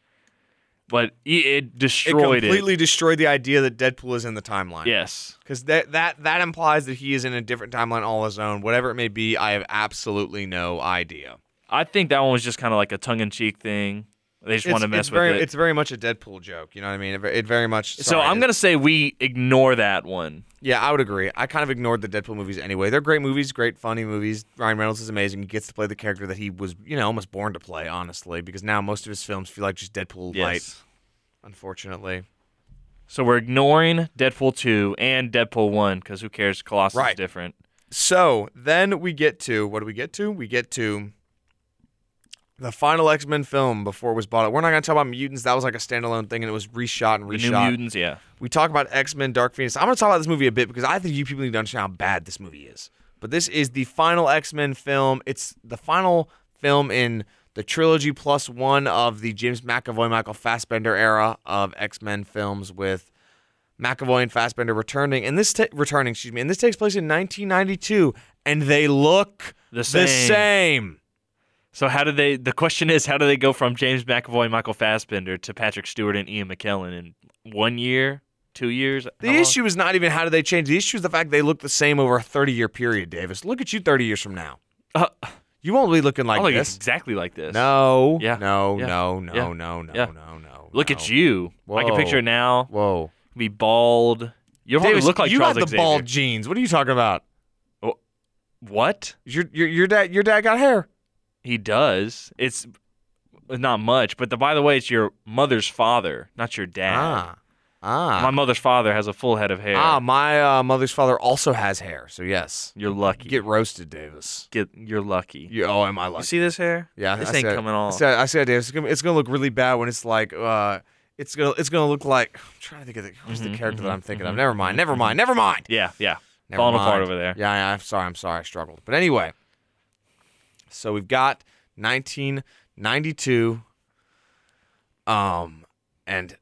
But it It destroyed it. completely destroyed the idea that Deadpool is in the timeline. Yes. Because that that that implies that he is in a different timeline all his own. Whatever it may be, I have absolutely no idea. I think that one was just kind of like a tongue-in-cheek thing. They just want to mess with very, it. It's very much a Deadpool joke. You know what I mean? It, it very much. so I'm gonna say we ignore that one. Yeah, I would agree. I kind of ignored the Deadpool movies anyway. They're great movies, great funny movies. Ryan Reynolds is amazing. He gets to play the character that he was, you know, almost born to play. Honestly, because now most of his films feel like just Deadpool light. Yes. Unfortunately. So we're ignoring Deadpool 2 and Deadpool 1 because who cares? Colossus is different. So then we get to what do we get to? We get to the final X Men film before it was bought out. We're not gonna talk about mutants. That was like a standalone thing, and it was reshot and The. New Mutants, yeah. We talk about X Men Dark Phoenix. I'm gonna talk about this movie a bit because I think you people need to understand how bad this movie is. But this is the final X Men film. It's the final film in the trilogy plus one of the James McAvoy, Michael Fassbender era of X Men films with McAvoy and Fassbender returning. And this ta- returning, excuse me, and this takes place in 1992, and they look The the same. So how did they? The question is, how do they go from James McAvoy, Michael Fassbender to Patrick Stewart and Ian McKellen in one year, two years? The long? issue is not even how do they change. The issue is the fact they look the same over a 30 year period, Davis. Look at you 30 years from now. Uh, You won't be looking like look this. exactly like this. No. Yeah. No, Yeah. no, no, Yeah. no, no, Yeah. no, no. Look no. at you. I can picture it now. Whoa. Be bald. You probably Davis, look like you Charles got the Xavier. bald jeans. What are you talking about? What? Your, your your dad your dad got hair. He does. It's not much, but the, by the way, it's your mother's father, not your dad. Ah. Ah. My mother's father has a full head of hair. ah, my uh, mother's father also has hair. So yes. you're lucky. Get roasted, Davis. Get, you're lucky. You, oh, am I lucky? You see this hair? Yeah, this I ain't see coming I off. said, I said, Davis, it's gonna, it's gonna look really bad when it's like, uh, it's gonna, it's gonna look like. I'm trying to think of the, who's the Mhm, character that mhm, I'm thinking of. mhm, Never mind, never mind, never mind. Yeah, yeah. Never Falling apart over there. Yeah, yeah, I'm sorry, I'm sorry, I struggled. But anyway, so we've got 1992, um, and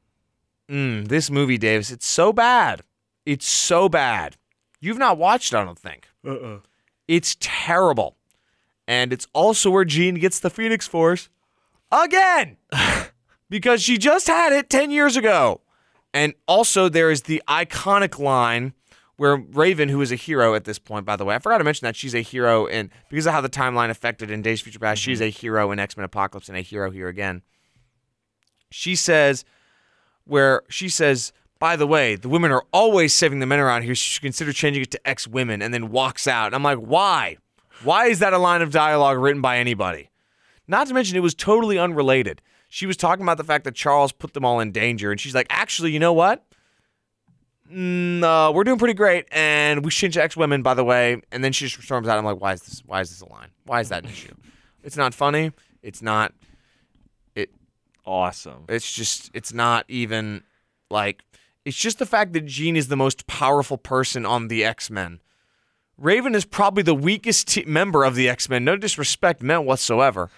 mm, this movie, Davis, it's so bad, it's so bad. You've not watched, it, I don't think. Uh-uh. It's terrible. And it's also where Jean gets the Phoenix Force again because she just had it 10 years ago. And also, there is the iconic line where Raven, who is a hero at this point, by the way, I forgot to mention that she's a hero, and because of how the timeline affected in Days of Future Past, she's mm-hmm. a hero in X Men Apocalypse and a hero here again. She says, where she says, by the way, the women are always saving the men around here. She should consider changing it to X women, and then walks out. And I'm like, why? Why is that a line of dialogue written by anybody? Not to mention, it was totally unrelated. She was talking about the fact that Charles put them all in danger, and she's like, actually, you know what? Mm, uh, we're doing pretty great, and we should change to X women, by the way. And then she just storms out. I'm like, why is this? Why is this a line? Why is that an issue? It's not funny. It's not. It. Awesome. It's just, it's not even like, it's just the fact that Jean is the most powerful person on the X Men. Raven is probably the weakest member of the X Men. No disrespect meant whatsoever.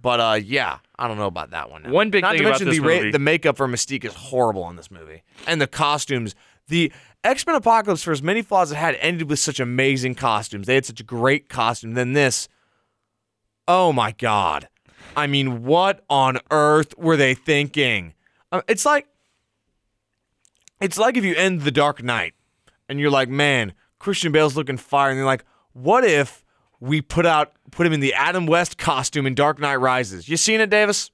But uh, yeah, I don't know about that one. now. One big Not thing to about mention this the movie- the makeup for Mystique is horrible in this movie, and the costumes. The X Men Apocalypse, for as many flaws it had, ended with such amazing costumes. They had such a great costume. Then this, oh my god! I mean, what on earth were they thinking? Uh, it's like, it's like if you end the Dark Knight, and you're like, man, Christian Bale's looking fire, and you're like, what if we put out put him in the Adam West costume in Dark Knight Rises? You seen it, Davis?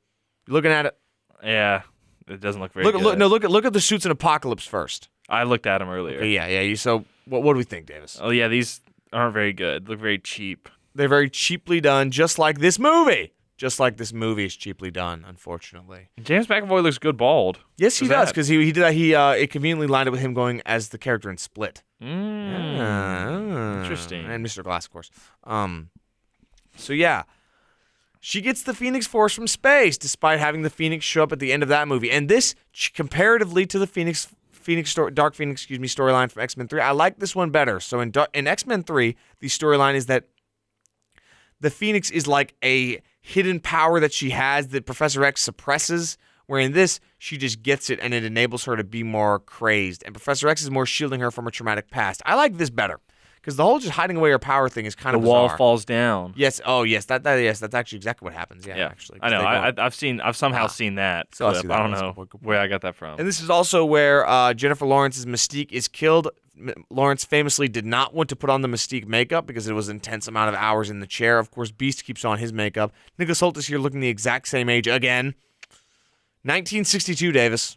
You looking at it? Yeah, it doesn't look very Look, good. look, no, look at look at the suits in Apocalypse first. I looked at them earlier. Yeah, yeah. You, so what what do we think, Davis? Oh yeah, these aren't very good. Look very cheap. They're very cheaply done, just like this movie. Just like this movie is cheaply done, unfortunately. James McAvoy looks good bald. Yes, he Who's does that? because he he did that. He uh, it conveniently lined up with him going as the character in Split. Mm. Ah, Interesting. And Mr. Glass, of course. Um, so yeah, she gets the Phoenix Force from space, despite having the Phoenix show up at the end of that movie. And this, ch- comparatively to the Phoenix, Phoenix story, Dark Phoenix, excuse me, storyline from X Men Three, I like this one better. So in in X Men Three, the storyline is that the Phoenix is like a hidden power that she has that Professor X suppresses. Where in this, she just gets it and it enables her to be more crazed. And Professor X is more shielding her from her traumatic past. I like this better because the whole just hiding away your power thing is kind of The of wall bizarre. falls down. Yes. Oh, yes. That, that. Yes. That's actually exactly what happens. Yeah. Yeah, Actually, I know. I, I, I've seen. I've somehow Ah. seen that. So I clip. I that. don't know where I got that from. And this is also where uh, Jennifer Lawrence's Mystique is killed. Lawrence famously did not want to put on the Mystique makeup because it was an intense amount of hours in the chair. Of course, Beast keeps on his makeup. Nicholas Hoult is here looking the exact same age again. 1962, Davis.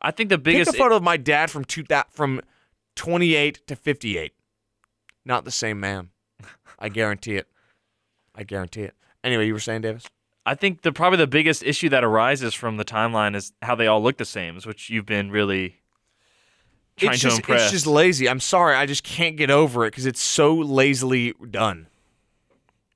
I think the Take biggest. a photo of my dad from two, that, from 28 to 58. Not the same man. I guarantee it. I guarantee it. Anyway, you were saying, Davis? I think the probably the biggest issue that arises from the timeline is how they all look the same, which you've been really trying it's to just, impress. It's just lazy. I'm sorry. I just can't get over it because it's so lazily done.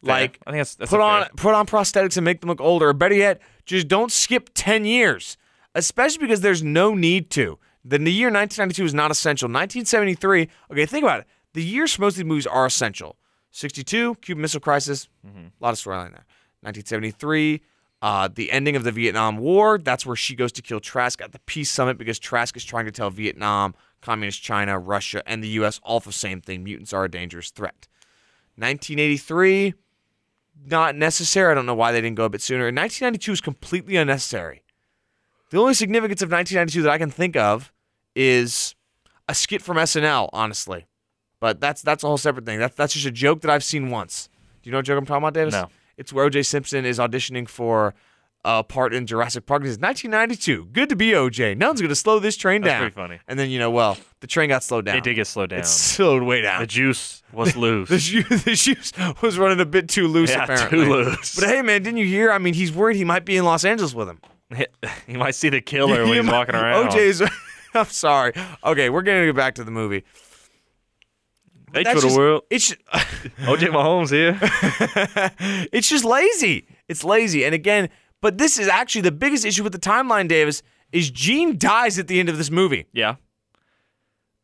Fair. Like, I think that's, that's put on fair- put on prosthetics and make them look older. Or better yet, just don't skip 10 years, especially because there's no need to. The, the year 1992 is not essential. 1973, okay, think about it. The years for most of these movies are essential. 62, Cuban Missile Crisis, Mm-hmm. a lot of storyline there. 1973, uh, the ending of the Vietnam War. That's where she goes to kill Trask at the peace summit because Trask is trying to tell Vietnam, Communist China, Russia, and the U.S. all the same thing. Mutants are a dangerous threat. 1983, not necessary. I don't know why they didn't go a bit sooner. 1992 is completely unnecessary. The only significance of 1992 that I can think of is a skit from SNL, honestly. But that's that's a whole separate thing. That's that's just a joke that I've seen once. Do you know what joke I'm talking about, Davis? No. It's where O.J. Simpson is auditioning for a part in Jurassic Park. He says, 1992. Good to be O.J. None's going to slow this train That's down. pretty funny. And then, you know, well, the train got slowed down. It did get slowed down. It slowed way down. the juice was loose. The shoe, the shoes was running a bit too loose, Yeah, apparently. too loose. But hey, man, didn't you hear? I mean, he's worried he might be in Los Angeles with him. He might see the killer when he's walking around. OJ's. I'm sorry. Okay, we're gonna get back to the movie. Hey, That's Twitter just- world. It's just, OJ Mahomes here. it's just lazy. It's lazy. And again, but this is actually the biggest issue with the timeline, Davis. Is Jean dies at the end of this movie. Yeah.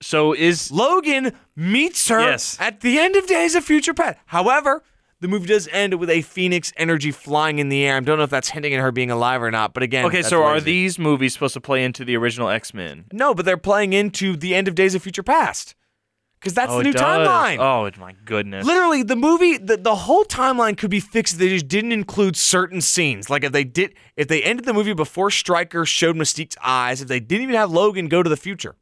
So is Logan meets her Yes. at the end of Days of Future Past. However, the movie does end with a Phoenix energy flying in the air. I don't know if that's hinting at her being alive or not, but again, okay. So are these movies supposed to play into the original X Men? No, but they're playing into the end of Days of Future Past. Because that's oh, the new timeline. Oh my goodness. Literally, the movie, the, the whole timeline could be fixed if they just didn't include certain scenes. Like if they did, if they ended the movie before Stryker showed Mystique's eyes, if they didn't even have Logan go to the future.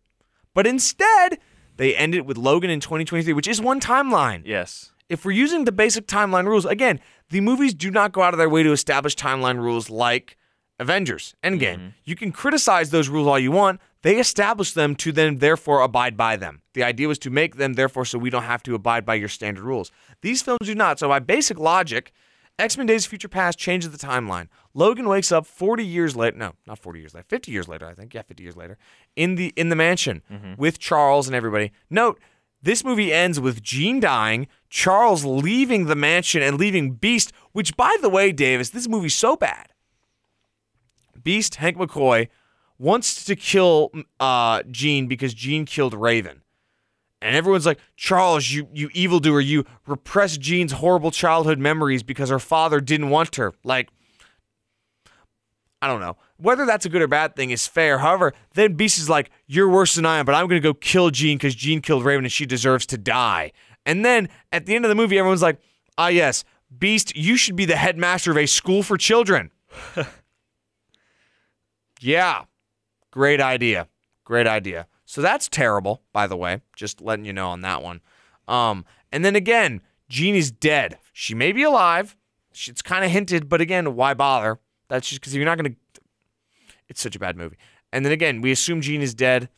But instead, they ended it with Logan in 2023, which is one timeline. Yes. If we're using the basic timeline rules, again, the movies do not go out of their way to establish timeline rules like Avengers, Endgame. Mm-hmm. You can criticize those rules all you want. They establish them to then therefore abide by them. The idea was to make them therefore so we don't have to abide by your standard rules. These films do not. So by basic logic, X-Men Days of Future Past changes the timeline. Logan wakes up 40 years later. No, not 40 years later. 50 years later, I think. Yeah, 50 years later. In the in the mansion mm-hmm. with Charles and everybody. Note, this movie ends with Jean dying, Charles leaving the mansion and leaving Beast, which by the way, Davis, this movie's so bad. Beast, Hank McCoy, wants to kill uh, Jean because Jean killed Raven. And everyone's like, Charles, you, you evildoer, you repressed Jean's horrible childhood memories because her father didn't want her. Like, I don't know. Whether that's a good or bad thing is fair. However, then Beast is like, You're worse than I am, but I'm going to go kill Jean because Jean killed Raven and she deserves to die. And then at the end of the movie, everyone's like, Ah, yes, Beast, you should be the headmaster of a school for children. yeah. Great idea. Great idea. So that's terrible, by the way. Just letting you know on that one. Um, and then again, Jean is dead. She may be alive. It's kind of hinted, but again, why bother? That's just because you're not going to. It's such a bad movie. And then again, we assume Jean is dead,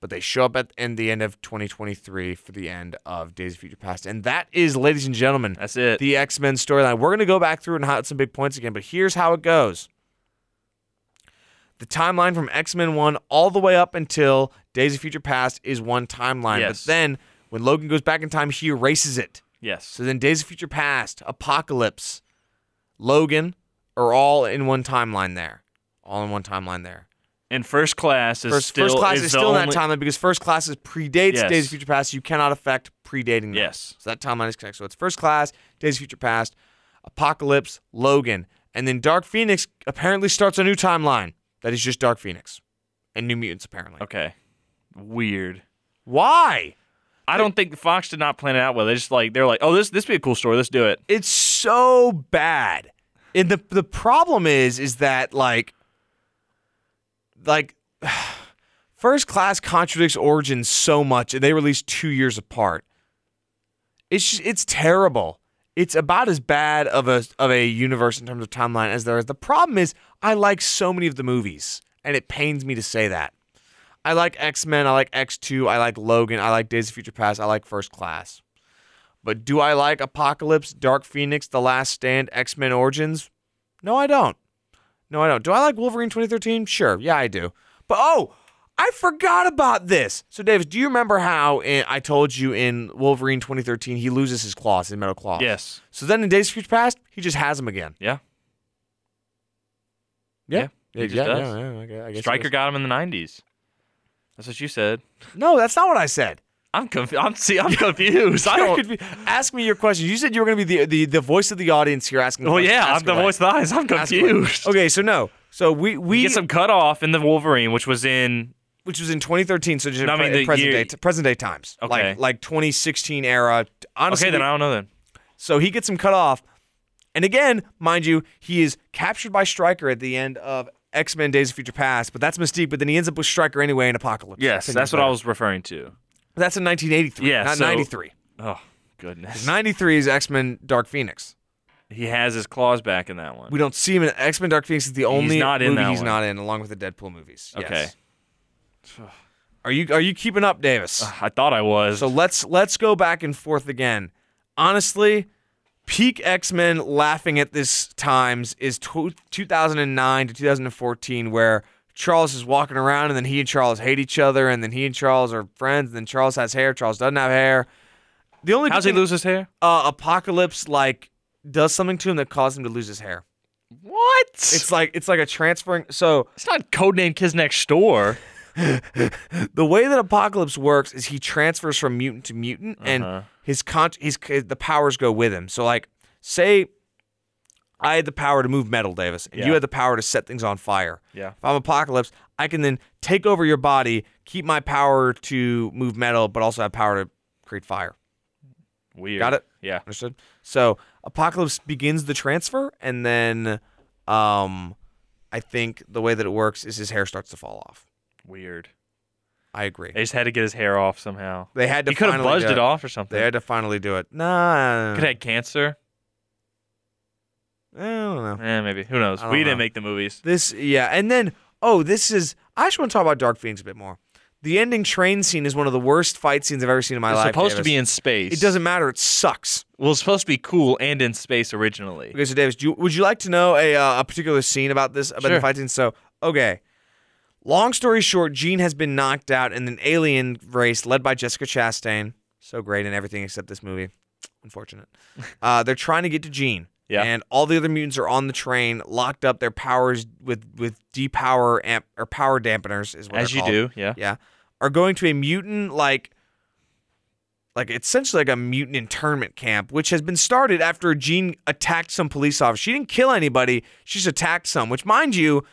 but they show up at in the end of 2023 for the end of Days of Future Past. And that is, ladies and gentlemen, That's it. the X Men storyline. We're going to go back through and highlight some big points again, but here's how it goes. The timeline from X Men 1 all the way up until Days of Future Past is one timeline. Yes. But then when Logan goes back in time, he erases it. yes. So then Days of Future Past, Apocalypse, Logan are all in one timeline there. All in one timeline there. And first class is First, still first class is, is, still in only- that timeline because first class is predates Yes. Days of Future Past. You cannot affect predating that. Yes. So that timeline is connected. So it's first class, Days of Future Past, Apocalypse, Logan, and then Dark Phoenix apparently starts a new timeline that is just Dark Phoenix and New Mutants apparently. Okay. Weird. Why? I don't think Fox did not plan it out well. They just like they're like, oh, this this be a cool story. Let's do it. It's so bad. And the the problem is is that like like first class contradicts origins so much and they released 2 years apart. It's just, it's terrible. It's about as bad of a of a universe in terms of timeline as there is. The problem is I like so many of the movies and it pains me to say that. I like X-Men, I like X2, I like Logan, I like Days of Future Past, I like First Class. But do I like Apocalypse, Dark Phoenix, The Last Stand, X Men Origins? No, I don't. No, I don't. Do I like Wolverine 2013? Sure. Yeah, I do. But oh, I forgot about this. So, Davis, do you remember how in, I told you in Wolverine 2013 he loses his claws, his metal claws? Yes. So then in Days of Future Past, he just has them again. Yeah. Yeah. Yeah, he just yeah, does. yeah, yeah, okay, I guess he Stryker got him in the '90s. That's what you said. No, that's not what I said. I'm confused. I'm see. I'm confused. I don't. Ask me your question. You said you were going to be the, the the voice of the audience here asking. Well, questions. Oh yeah, I'm the away. voice of the eyes. I'm confused. Okay, so no. So we we We get some cut off in the Wolverine, which was in which was in 2013, so just No, I in mean pre- the present year- day t- present day times, Okay. like like 2016 era. Honestly, okay. Then I don't know. Then so he gets him cut off, and again, mind you, he is captured by Stryker at the end of X Men: Days of Future Past, but that's Mystique. But then he ends up with Stryker anyway in Apocalypse. yes, that's what I was referring to. That's in 1983, Yeah, not so- 93. Oh goodness. 93 is X Men: Dark Phoenix. He has his claws back in that one. We don't see him in X Men: Dark Phoenix. Is the only not in movie he's one. not in, along with the Deadpool movies. Yes. Are you are you keeping up, Davis? I thought I was. So let's let's go back and forth again. Honestly, peak X Men laughing at this times is tw 2009 to 2014, where Charles is walking around and then he and Charles hate each other, and then he and Charles are friends, and then Charles has hair, Charles doesn't have hair. The only How's he lose his hair? Uh, Apocalypse like does something to him that caused him to lose his hair. What? It's like it's like a transferring. So it's not codename Kids Next Door. The way that Apocalypse works is he transfers from mutant to mutant, Uh-huh. and his con his the powers go with him. So like, say I had the power to move metal, Davis, and you had the power to set things on fire. Yeah. If I'm Apocalypse, I can then take over your body, keep my power to move metal, but also have power to create fire. Weird. Got it? Yeah. Understood? So Apocalypse begins the transfer, and then um, I think the way that it works is his hair starts to fall off. Weird. I agree. They just had to get his hair off somehow. They had to. He could have buzzed it off or something. They had to finally do it. Nah. Could have had cancer. I don't know. Eh, maybe. Who knows? We know. didn't make the movies. This, yeah, and then oh, this is. I just want to talk about Dark Phoenix a bit more. The ending train scene is one of the worst fight scenes I've ever seen in my It's life. It's supposed to be in space. It doesn't matter. It sucks. Well, it's supposed to be cool and in space originally. Okay, so Davis, do you, would you like to know a uh, a particular scene about this about the Sure. fight scene? So, okay. Long story short, Jean has been knocked out in an alien race led by Jessica Chastain. So great in everything except this movie. Unfortunate. uh, they're trying to get to Jean. Yeah. And all the other mutants are on the train, locked up. Their powers with with depower amp or power dampeners is what As you called. do, yeah. Yeah. Are going to a mutant like like essentially like a mutant internment camp, which has been started after Jean attacked some police officer. She didn't kill anybody, she just attacked some, which mind you,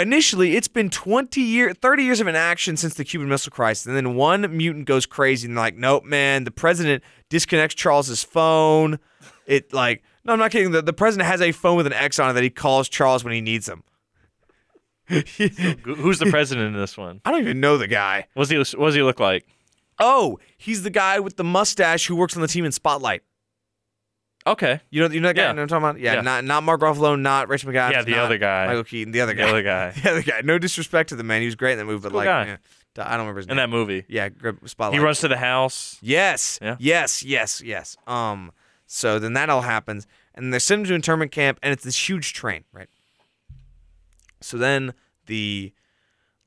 initially it's been 20 years 30 years of inaction since the Cuban Missile Crisis. And then one mutant goes crazy and they're like, nope, man, the president disconnects Charles's phone. It like no, I'm not kidding. The, the president has a phone with an X on it that he calls Charles when he needs him. Who- Who's the president in this one? I don't even know the guy. What's he? What does he look like? Oh, he's the guy with the mustache who works on the team in Spotlight. Okay. You know, you know that guy Yeah. you know what I'm talking about? Yeah, Yeah. not not Mark Ruffalo, not Rich McAdams. Yeah, the not other guy. Michael Keaton, the other guy. The other guy. the other guy. No disrespect to the man, he was great in that movie, but Cool like, guy. yeah, I don't remember his name. In name. that movie. yeah, spotlight. He runs to the house. Yes. Yeah. Yes. Yes. Yes. Um. So then that all happens, and they send him to internment camp, and it's this huge train, right? So then the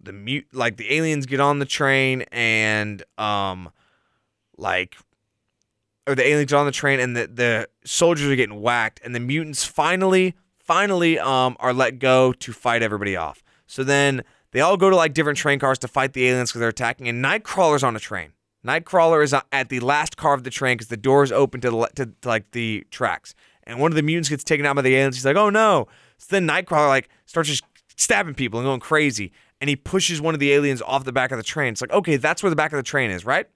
the mute like the aliens get on the train, and um, like, or the aliens on the train, and the the soldiers are getting whacked, and the mutants finally finally um are let go to fight everybody off. So then they all go to like different train cars to fight the aliens because they're attacking, and Nightcrawler's on a train. Nightcrawler is at the last car of the train because the door is open to, the, to, to like the tracks, and one of the mutants gets taken out by the aliens. He's like, "Oh no!" So then Nightcrawler like starts just stabbing people and going crazy, and he pushes one of the aliens off the back of the train. It's like, okay, that's where the back of the train is, right?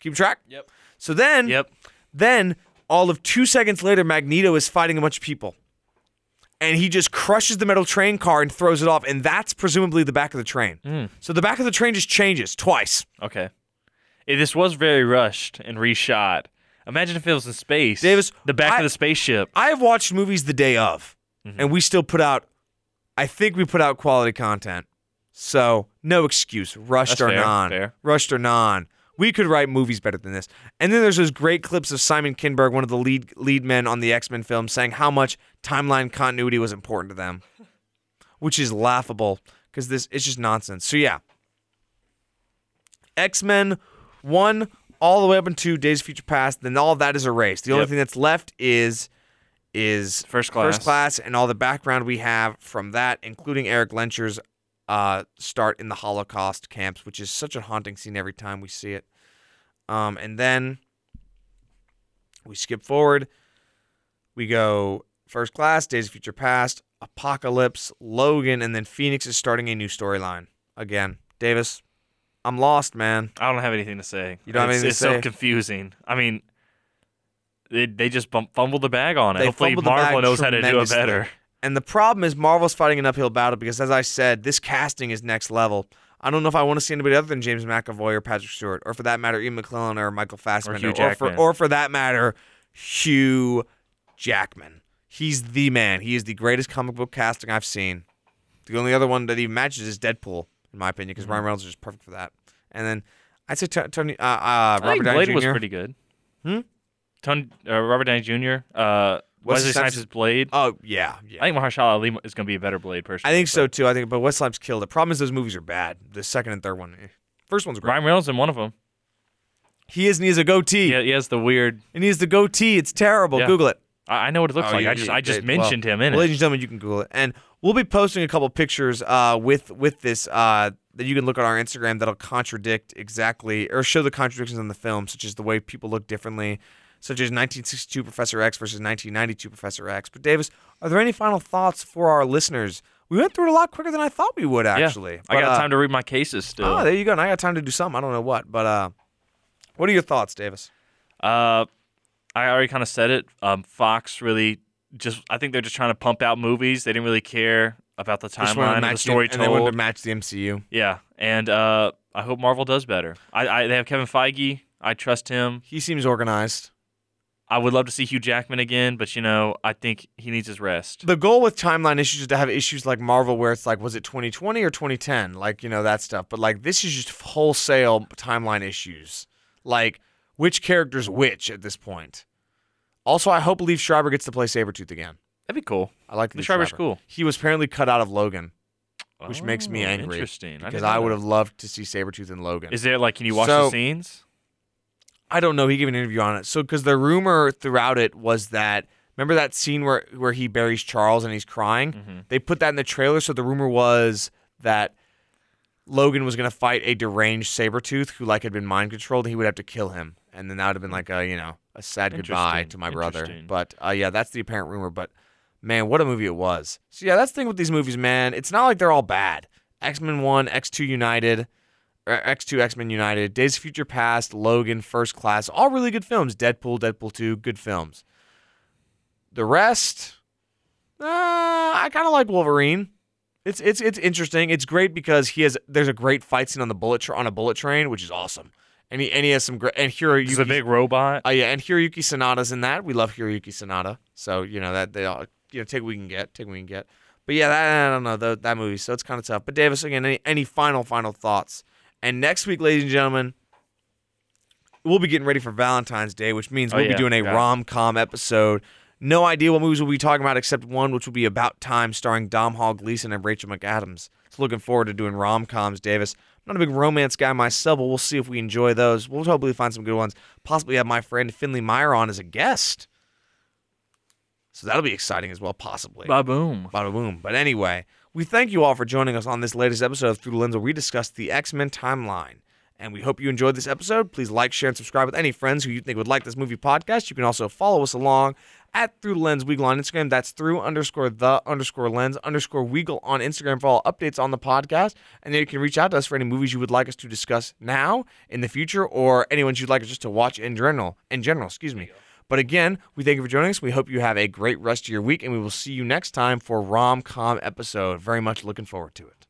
Keep track. Yep. So then, Yep. then all of two seconds later, Magneto is fighting a bunch of people. And he just crushes the metal train car and throws it off, and that's presumably the back of the train. Hmm. So the back of the train just changes twice. Okay. Eh, this was very rushed and reshot. Imagine if it was in space. Davis, the back I- of the spaceship. I have watched movies the day of, Mm-hmm. and we still put out. I think we put out quality content, so no excuse, rushed That's or fair, non, fair. rushed or non. We could write movies better than this. And then there's those great clips of Simon Kinberg, one of the lead lead men on the X Men film, saying how much timeline continuity was important to them, which is laughable because this it's just nonsense. So yeah, X Men one all the way up into Days of Future Past. Then all of that is erased. The only Yep. thing that's left is is First class. First class and all the background we have from that, including Erik Lehnsherr's uh, start in the Holocaust camps, which is such a haunting scene every time we see it. Um, and then we skip forward. We go First Class, Days of Future Past, Apocalypse, Logan, and then Phoenix is starting a new storyline. Again, Davis, I'm lost, man. I don't have anything to say. You don't have it's, anything to it's so confusing. I mean, they, they just bump, fumbled the bag on it. They Hopefully, Marvel knows how to do it better. And the problem is Marvel's fighting an uphill battle because, as I said, this casting is next level. I don't know if I want to see anybody other than James McAvoy or Patrick Stewart, or for that matter, Ian McKellen or Michael Fassbender, Hugh or, for, or for that matter, Hugh Jackman. He's the man. He is the greatest comic book casting I've seen. The only other one that even matches is Deadpool, in my opinion, because Ryan Reynolds is just perfect for that. And then I'd say T- Tony, uh, uh, I Robert think Downey Blade Jr. was pretty good. Hmm? Tony, uh, Robert Downey Jr. Uh, Wesley Wesley Snipes- Snipes' Blade. Oh yeah, yeah. I think Mahershala Ali is going to be a better Blade person. I think so too. I think, but Wes Snipes killed. The problem is those movies are bad. The second and third one, eh. first one's great. Ryan Reynolds in one of them. He is, and he has a goatee, Yeah, he has the weird. and he has the goatee. It's terrible. Yeah. Google it. I, I know what it looks Oh, like. you- I just you- I just mentioned well, him in well, it. Ladies and gentlemen, you can Google it, and we'll be posting a couple pictures uh, with with this uh, that you can look at our Instagram that'll contradict exactly or show the contradictions in the film, such as the way people look differently, such as 1962 Professor X versus 1992 Professor X. But Davis, are there any final thoughts for our listeners? We went through it a lot quicker than I thought we would. Actually, I But, got uh, time to read my cases still. Oh, there you go. And I got time to do something. I don't know what, but uh, what are your thoughts, Davis? Uh, I already kind of said it. Um, Fox really just I think they're just trying to pump out movies. They didn't really care about the Just wanted to timeline the story and they wanted to told. match the MCU. Yeah, and uh, I hope Marvel does better. I, I they have Kevin Feige. I trust him. He seems organized. I would love to see Hugh Jackman again, but you know I think he needs his rest. The goal with timeline issues is to have issues like Marvel, where it's like, was it 2020 or 2010? Like, you know, that stuff. But like, this is just wholesale timeline issues. Like, which character's which at this point? Also, I hope Liev Schreiber gets to play Sabretooth again. That'd be cool. I like Liev Schreiber's Schreiber. cool. He was apparently cut out of Logan, which makes me Oh, angry. Interesting. Because didn't I, would have loved to see Sabretooth in Logan. Is there like can you watch So- the scenes? I don't know. He gave an interview on it. So, because the rumor throughout it was that remember that scene where where he buries Charles and he's crying. Mhm. They put that in the trailer. So the rumor was that Logan was gonna fight a deranged Sabretooth who like had been mind controlled. He would have to kill him, and then that would have been like a you know a sad goodbye to my brother. But uh, yeah, that's the apparent rumor. But man, what a movie it was. So yeah, that's the thing with these movies, man. It's not like they're all bad. X Men One, X Two United. Or X2, X Men United, Days of Future Past, Logan, First Class, all really good films. Deadpool, Deadpool 2, good films. The rest, uh, I kind of like Wolverine. It's it's it's interesting. It's great because he has there's a great fight scene on the bullet tra- on a bullet train, which is awesome. And he and he has some great and Hiroyuki. He's a big robot. Oh yeah, and Hiroyuki Sanada's in that. We love Hiroyuki Sanada, so you know that they all you know take what we can get, take what we can get. But yeah, that, I don't know the, that movie, so it's kind of tough. But Davis, again, any, any final final thoughts? And next week, ladies and gentlemen, we'll be getting ready for Valentine's Day, which means Oh, we'll be yeah, doing a rom com episode. No idea what movies we'll be talking about except one, which will be About Time, starring Domhnall Gleeson and Rachel McAdams. So looking forward to doing rom coms, Davis. I'm not a big romance guy myself, but we'll see if we enjoy those. We'll hopefully find some good ones. Possibly have my friend Finley Meyer on as a guest. So that'll be exciting as well, possibly. Ba boom. Bada boom. But anyway, we thank you all for joining us on this latest episode of Through the Lens where we discuss the X Men timeline. And we hope you enjoyed this episode. Please like, share, and subscribe with any friends who you think would like this movie podcast. You can also follow us along at Through the Lens Weagle on Instagram. That's through underscore the underscore lens underscore Weagle on Instagram for all updates on the podcast. And then you can reach out to us for any movies you would like us to discuss now, in the future, or any ones you'd like us just to watch in general. In general, excuse me. But again, we thank you for joining us. We hope you have a great rest of your week, and we will see you next time for rom com episode. Very much looking forward to it.